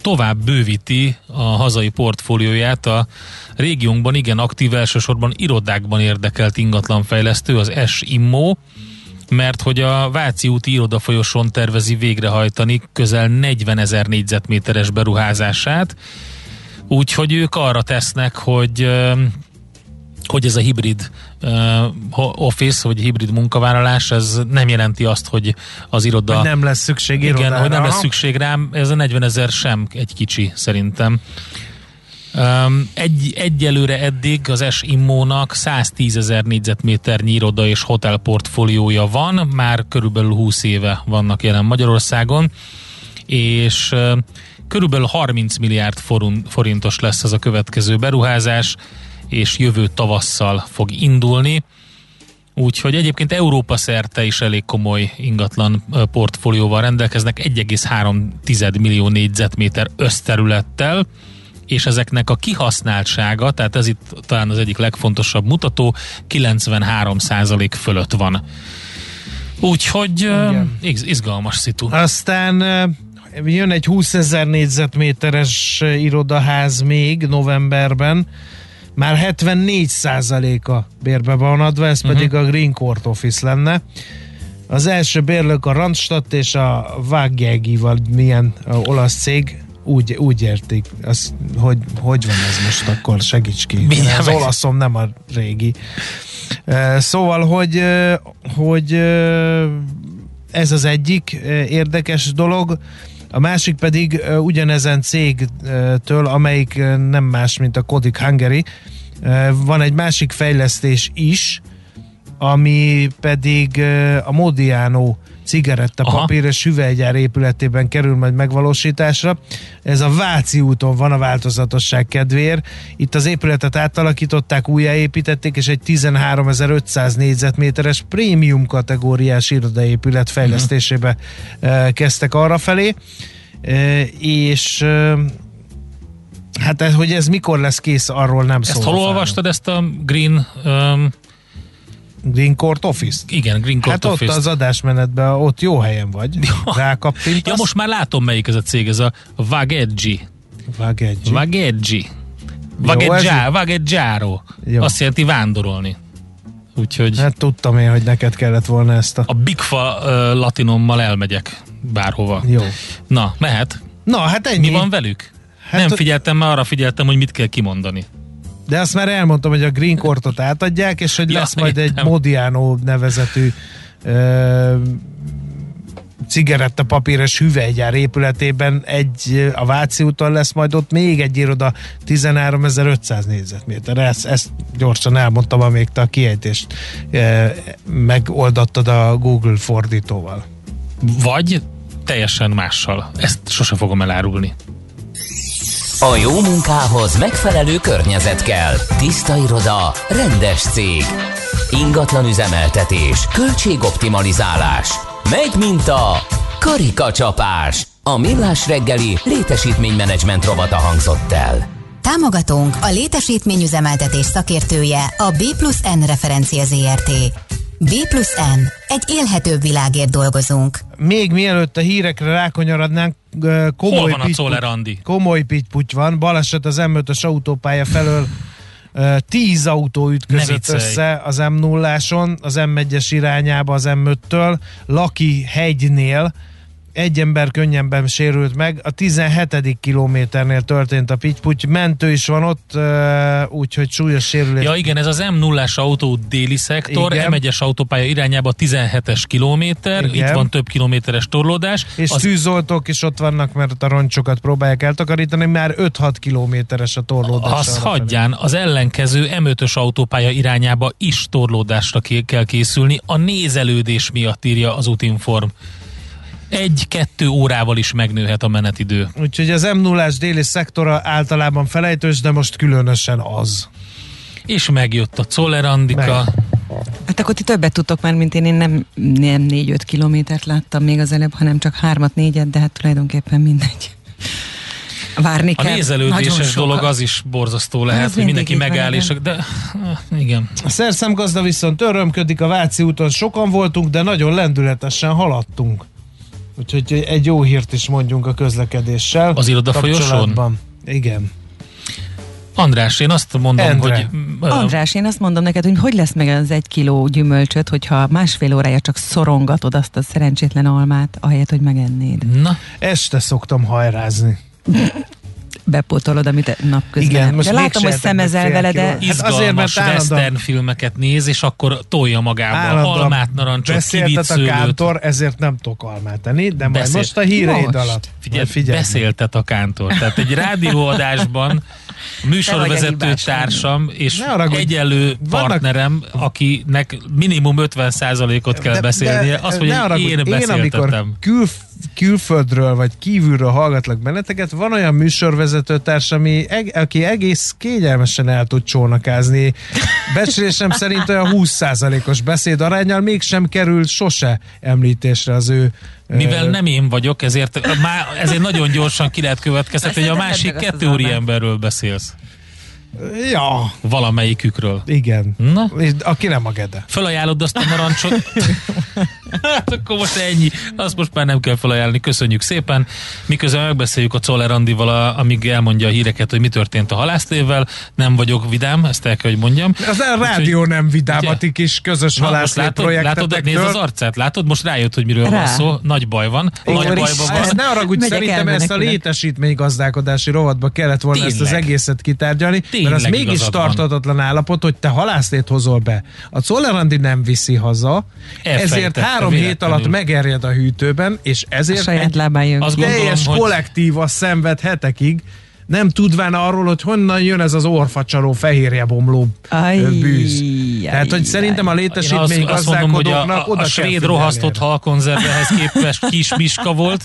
Speaker 4: tovább bővíti a hazai portfólióját. A régiónkban igen aktív, elsősorban irodákban érdekelt ingatlanfejlesztő, az S Immo, mert hogy a Váci úti irodafolyoson tervezi végrehajtani közel 40 ezer négyzetméteres beruházását, úgyhogy ők arra tesznek, hogy hogy ez a hibrid uh, office, vagy hibrid munkavállalás, ez nem jelenti azt, hogy az iroda...
Speaker 3: Hogy nem lesz szükség
Speaker 4: Igen,
Speaker 3: irodára.
Speaker 4: hogy nem lesz szükség rám, ez a 40 ezer sem egy kicsi szerintem. Um, egy, egyelőre eddig az S Immónak 110 ezer négyzetméternyi iroda és hotel portfóliója van, már körülbelül 20 éve vannak jelen Magyarországon, és uh, körülbelül 30 milliárd forun, forintos lesz ez a következő beruházás, és jövő tavasszal fog indulni. Úgyhogy egyébként Európa szerte is elég komoly ingatlan portfólióval rendelkeznek, 1,3 millió négyzetméter összterülettel, és ezeknek a kihasználtsága, tehát ez itt talán az egyik legfontosabb mutató, 93% fölött van. Úgyhogy
Speaker 3: Igen.
Speaker 4: iz- izgalmas szitu.
Speaker 3: Aztán jön egy 20 ezer négyzetméteres irodaház még novemberben, már 74 a bérbe van adva, ez
Speaker 4: Mhm.
Speaker 3: pedig a Green Court Office lenne. Az első bérlők a Randstadt és a Vágjegi, vagy milyen olasz cég, úgy, úgy értik, az, hogy, hogy van ez most akkor, segíts ki.
Speaker 4: Mindjárt
Speaker 3: az olaszom nem a régi. Szóval, hogy, hogy ez az egyik érdekes dolog, a másik pedig ugyanezen cégtől, amelyik nem más, mint a Kodik Hungary, van egy másik fejlesztés is, ami pedig a Modiano cigarettapapír és hüvelygyár épületében kerül majd megvalósításra. Ez a Váci úton van a változatosság kedvéért. Itt az épületet átalakították, újjáépítették, és egy 13.500 négyzetméteres prémium kategóriás irodaépület fejlesztésébe ö, kezdtek arra felé. Ö, És ö, hát ez- hogy ez mikor lesz kész, arról nem szól.
Speaker 4: Ezt hol olvastad ezt a Green um,
Speaker 3: Green Court Office-t?
Speaker 4: igen, Green Court
Speaker 3: Hát ott
Speaker 4: Office-t.
Speaker 3: az adásmenetben, ott jó helyen vagy. Rákappintasz.
Speaker 4: Ja, most már látom melyik ez a cég, ez a Vageggi.
Speaker 3: Vageggi.
Speaker 4: Vageggi. Vageggiaro. Azt jelenti vándorolni. Úgyhogy
Speaker 3: Hát tudtam én, hogy neked kellett volna ezt a...
Speaker 4: a Bigfa uh, latinommal elmegyek bárhova.
Speaker 3: Jó.
Speaker 4: Na, mehet.
Speaker 3: Na, hát ennyi.
Speaker 4: Mi van velük?
Speaker 3: Hát,
Speaker 4: Nem figyeltem, már arra figyeltem, hogy mit kell kimondani.
Speaker 3: De azt már elmondtam, hogy a Green Courtot átadják, és hogy
Speaker 4: Ja,
Speaker 3: lesz majd egy
Speaker 4: értem.
Speaker 3: Modiano nevezetű ö, cigarettapapíres hüvelygyár épületében egy, a Váci úton lesz majd ott még egy iroda 13.500 négyzetméter. Ezt, ezt gyorsan elmondtam, amíg te a kiejtést ö, megoldottad a Google fordítóval.
Speaker 4: Vagy teljesen mással. Ezt sose fogom elárulni.
Speaker 1: A jó munkához megfelelő környezet kell. Tiszta iroda, rendes cég. Ingatlan üzemeltetés, költségoptimalizálás. Megy mint a karikacsapás. A millás reggeli létesítménymenedzsment rovata hangzott el.
Speaker 6: Támogatónk a létesítményüzemeltetés szakértője a B plusz N referencia ZRT. B plusz N. Egy élhetőbb világért dolgozunk.
Speaker 3: Még mielőtt a hírekre rákonyarodnánk, komoly
Speaker 4: Hol van a
Speaker 3: pitty- komoly pitty van, baleset az M5-ös autópálya felől tíz autó ütközött össze az m 0 az M1-es irányába az M5-től, Laki hegynél, egy ember könnyebben sérült meg, a 17. kilométernél történt a pitty mentő is van ott, úgyhogy súlyos sérülés.
Speaker 4: Ja igen, ez az m 0 autó déli szektor,
Speaker 3: Igen.
Speaker 4: M1-es autópálya irányába 17-es kilométer,
Speaker 3: Igen.
Speaker 4: itt van több kilométeres torlódás.
Speaker 3: És
Speaker 4: az,
Speaker 3: tűzoltók is ott vannak, mert a roncsokat próbálják eltakarítani, már 5-6 kilométeres a torlódás.
Speaker 4: az
Speaker 3: arrafelé.
Speaker 4: hagyján, az ellenkező M5-ös autópálya irányába is torlódásra kell készülni, a nézelődés miatt írja az útinform. Egy-kettő órával is megnőhet a menetidő.
Speaker 3: Úgyhogy az m 0 déli szektora általában felejtős, de most különösen az.
Speaker 4: És megjött a Czoller Andika.
Speaker 3: Meg.
Speaker 5: Hát akkor ti többet tudtok már, mint én. Én nem, nem 4-5 kilométert láttam még az előbb, hanem csak 3-4-et, de hát tulajdonképpen mindegy. Várni
Speaker 4: A
Speaker 5: kell. Nagyon
Speaker 4: nézelődéses dolog az is borzasztó lehet, hogy mindenki megáll, és,
Speaker 5: igen.
Speaker 4: de eh, igen.
Speaker 3: A szerszemgazda viszont örömködik, a Váci úton sokan voltunk, de nagyon lendületesen haladtunk. Úgyhogy egy jó hírt is mondjunk a közlekedéssel.
Speaker 4: Az iroda folyosón?
Speaker 3: Igen.
Speaker 4: András, én azt mondom,
Speaker 3: Endre.
Speaker 4: hogy... ö,
Speaker 5: András, én azt mondom neked, hogy hogy lesz meg az egy kiló gyümölcsöt, hogyha másfél órája csak szorongatod azt a szerencsétlen almát, ahelyett, hogy megennéd.
Speaker 4: Na,
Speaker 3: Este szoktam hajrázni.
Speaker 5: Bepótolod, amit napközben.
Speaker 3: Igen, most
Speaker 5: de látom, hogy szemezel vele, de
Speaker 3: kiló. Hát
Speaker 4: Izgalmas
Speaker 3: azért, mert állandóan-
Speaker 4: western filmeket néz, és akkor tolja magába
Speaker 3: Állandóan
Speaker 4: almát, narancsot,
Speaker 3: beszéltet a kántor, ezért nem tudok almát enni, de majd
Speaker 4: Beszél-
Speaker 3: most a híreid
Speaker 5: Most.
Speaker 3: alatt.
Speaker 4: Figyelj,
Speaker 3: figyelj.
Speaker 4: beszéltet a kántor. Tehát egy rádióadásban műsorvezető társam és
Speaker 3: Ne haragudj.
Speaker 4: egyenlő
Speaker 3: Vannak-
Speaker 4: partnerem, akinek minimum 50%-ot kell beszélnie, azt mondja, hogy én
Speaker 3: én amikor
Speaker 4: beszéltetem.
Speaker 3: kül, külföldről vagy kívülről hallgatlak benneteket, van olyan műsorvezetőtárs, ami, eg, aki egész kényelmesen el tud csónakázni. Becslésem szerint olyan 20%-os beszéd arányal mégsem került sose említésre az ő
Speaker 4: Mivel nem én vagyok, ezért, már, ezért nagyon gyorsan ki lehet következtetni, hogy a másik kettő emberről beszélsz.
Speaker 3: Ja,
Speaker 4: Valamelyikükről.
Speaker 3: igen.
Speaker 4: Na?
Speaker 3: És Aki nem a Gede.
Speaker 4: Felajánlod azt a narancsot? hát akkor most ennyi. Azt most már nem kell felajánlani. Köszönjük szépen. Miközben megbeszéljük a Czoller Andival, a- amíg elmondja a híreket, hogy mi történt a halászlévvel. Nem vagyok vidám, ezt el kell, hogy mondjam.
Speaker 3: Az a rádió nem vidám,
Speaker 4: Ugye?
Speaker 3: a ti kis közös
Speaker 4: Na, most
Speaker 3: halászlé
Speaker 4: látod, látod, nézd az arcát, látod? Most rájött, hogy miről van
Speaker 5: Rá.
Speaker 4: szó. Nagy baj van. Nagy
Speaker 5: Ó,
Speaker 4: bajban
Speaker 5: Isten.
Speaker 4: van.
Speaker 3: Ezt ne haragudj,
Speaker 5: Megyek
Speaker 3: szerintem ezt a létesítménygazdálkodási rovatba kellett volna ezt az
Speaker 4: Tényleg.
Speaker 3: egészet kitárgyalni,
Speaker 4: Tényleg
Speaker 3: mert az mégis
Speaker 4: igazad van.
Speaker 3: tartatatlan állapot, hogy te halászlét hozol be. A Czollerandi nem viszi haza, ezért
Speaker 4: Elfejtette
Speaker 3: három hét alatt megerjed a hűtőben, és
Speaker 5: a
Speaker 3: ezért
Speaker 5: saját
Speaker 3: egy
Speaker 5: lábán jön.
Speaker 4: Azt
Speaker 5: ki.
Speaker 4: gondolom,
Speaker 3: teljes
Speaker 4: hogy-
Speaker 3: kollektíva szenved hetekig, nem tudván arról, hogy honnan jön ez az orfacsaló fehérje bomló bűz. Tehát, hogy szerintem a létesítmény
Speaker 4: azt mondom, hogy a,
Speaker 3: gazdálkodóknak
Speaker 4: a,
Speaker 3: oda
Speaker 4: a svéd rohasztott halkonzervehez képest kis miska volt.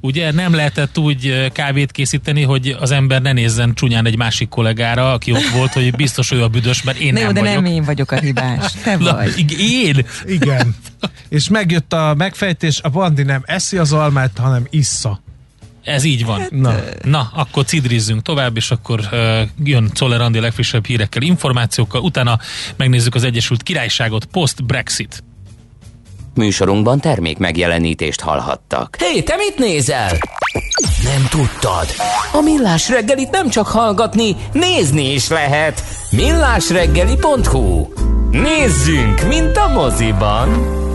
Speaker 4: Ugye nem lehetett úgy kávét készíteni, hogy az ember ne nézzen csúnyán egy másik kollégára, aki ott volt, hogy biztos ő a büdös, mert én
Speaker 5: Ne,
Speaker 4: nem
Speaker 5: de
Speaker 4: vagyok.
Speaker 5: nem én vagyok a hibás. Te
Speaker 4: Na,
Speaker 5: vagy.
Speaker 4: én?
Speaker 3: Igen. És megjött a megfejtés, a bandi nem eszi az almát, hanem issza.
Speaker 4: Ez így van.
Speaker 3: Na.
Speaker 4: Na, akkor cidrizzünk tovább, és akkor uh, jön Czoller Andi legfrissebb hírekkel, információkkal, utána megnézzük az Egyesült Királyságot post-Brexit.
Speaker 1: Műsorunkban termék megjelenítést hallhattak. Hé, hey, te mit nézel? Nem tudtad? A Millás reggelit nem csak hallgatni, nézni is lehet. Millásreggeli.hu Nézzünk, mint a moziban!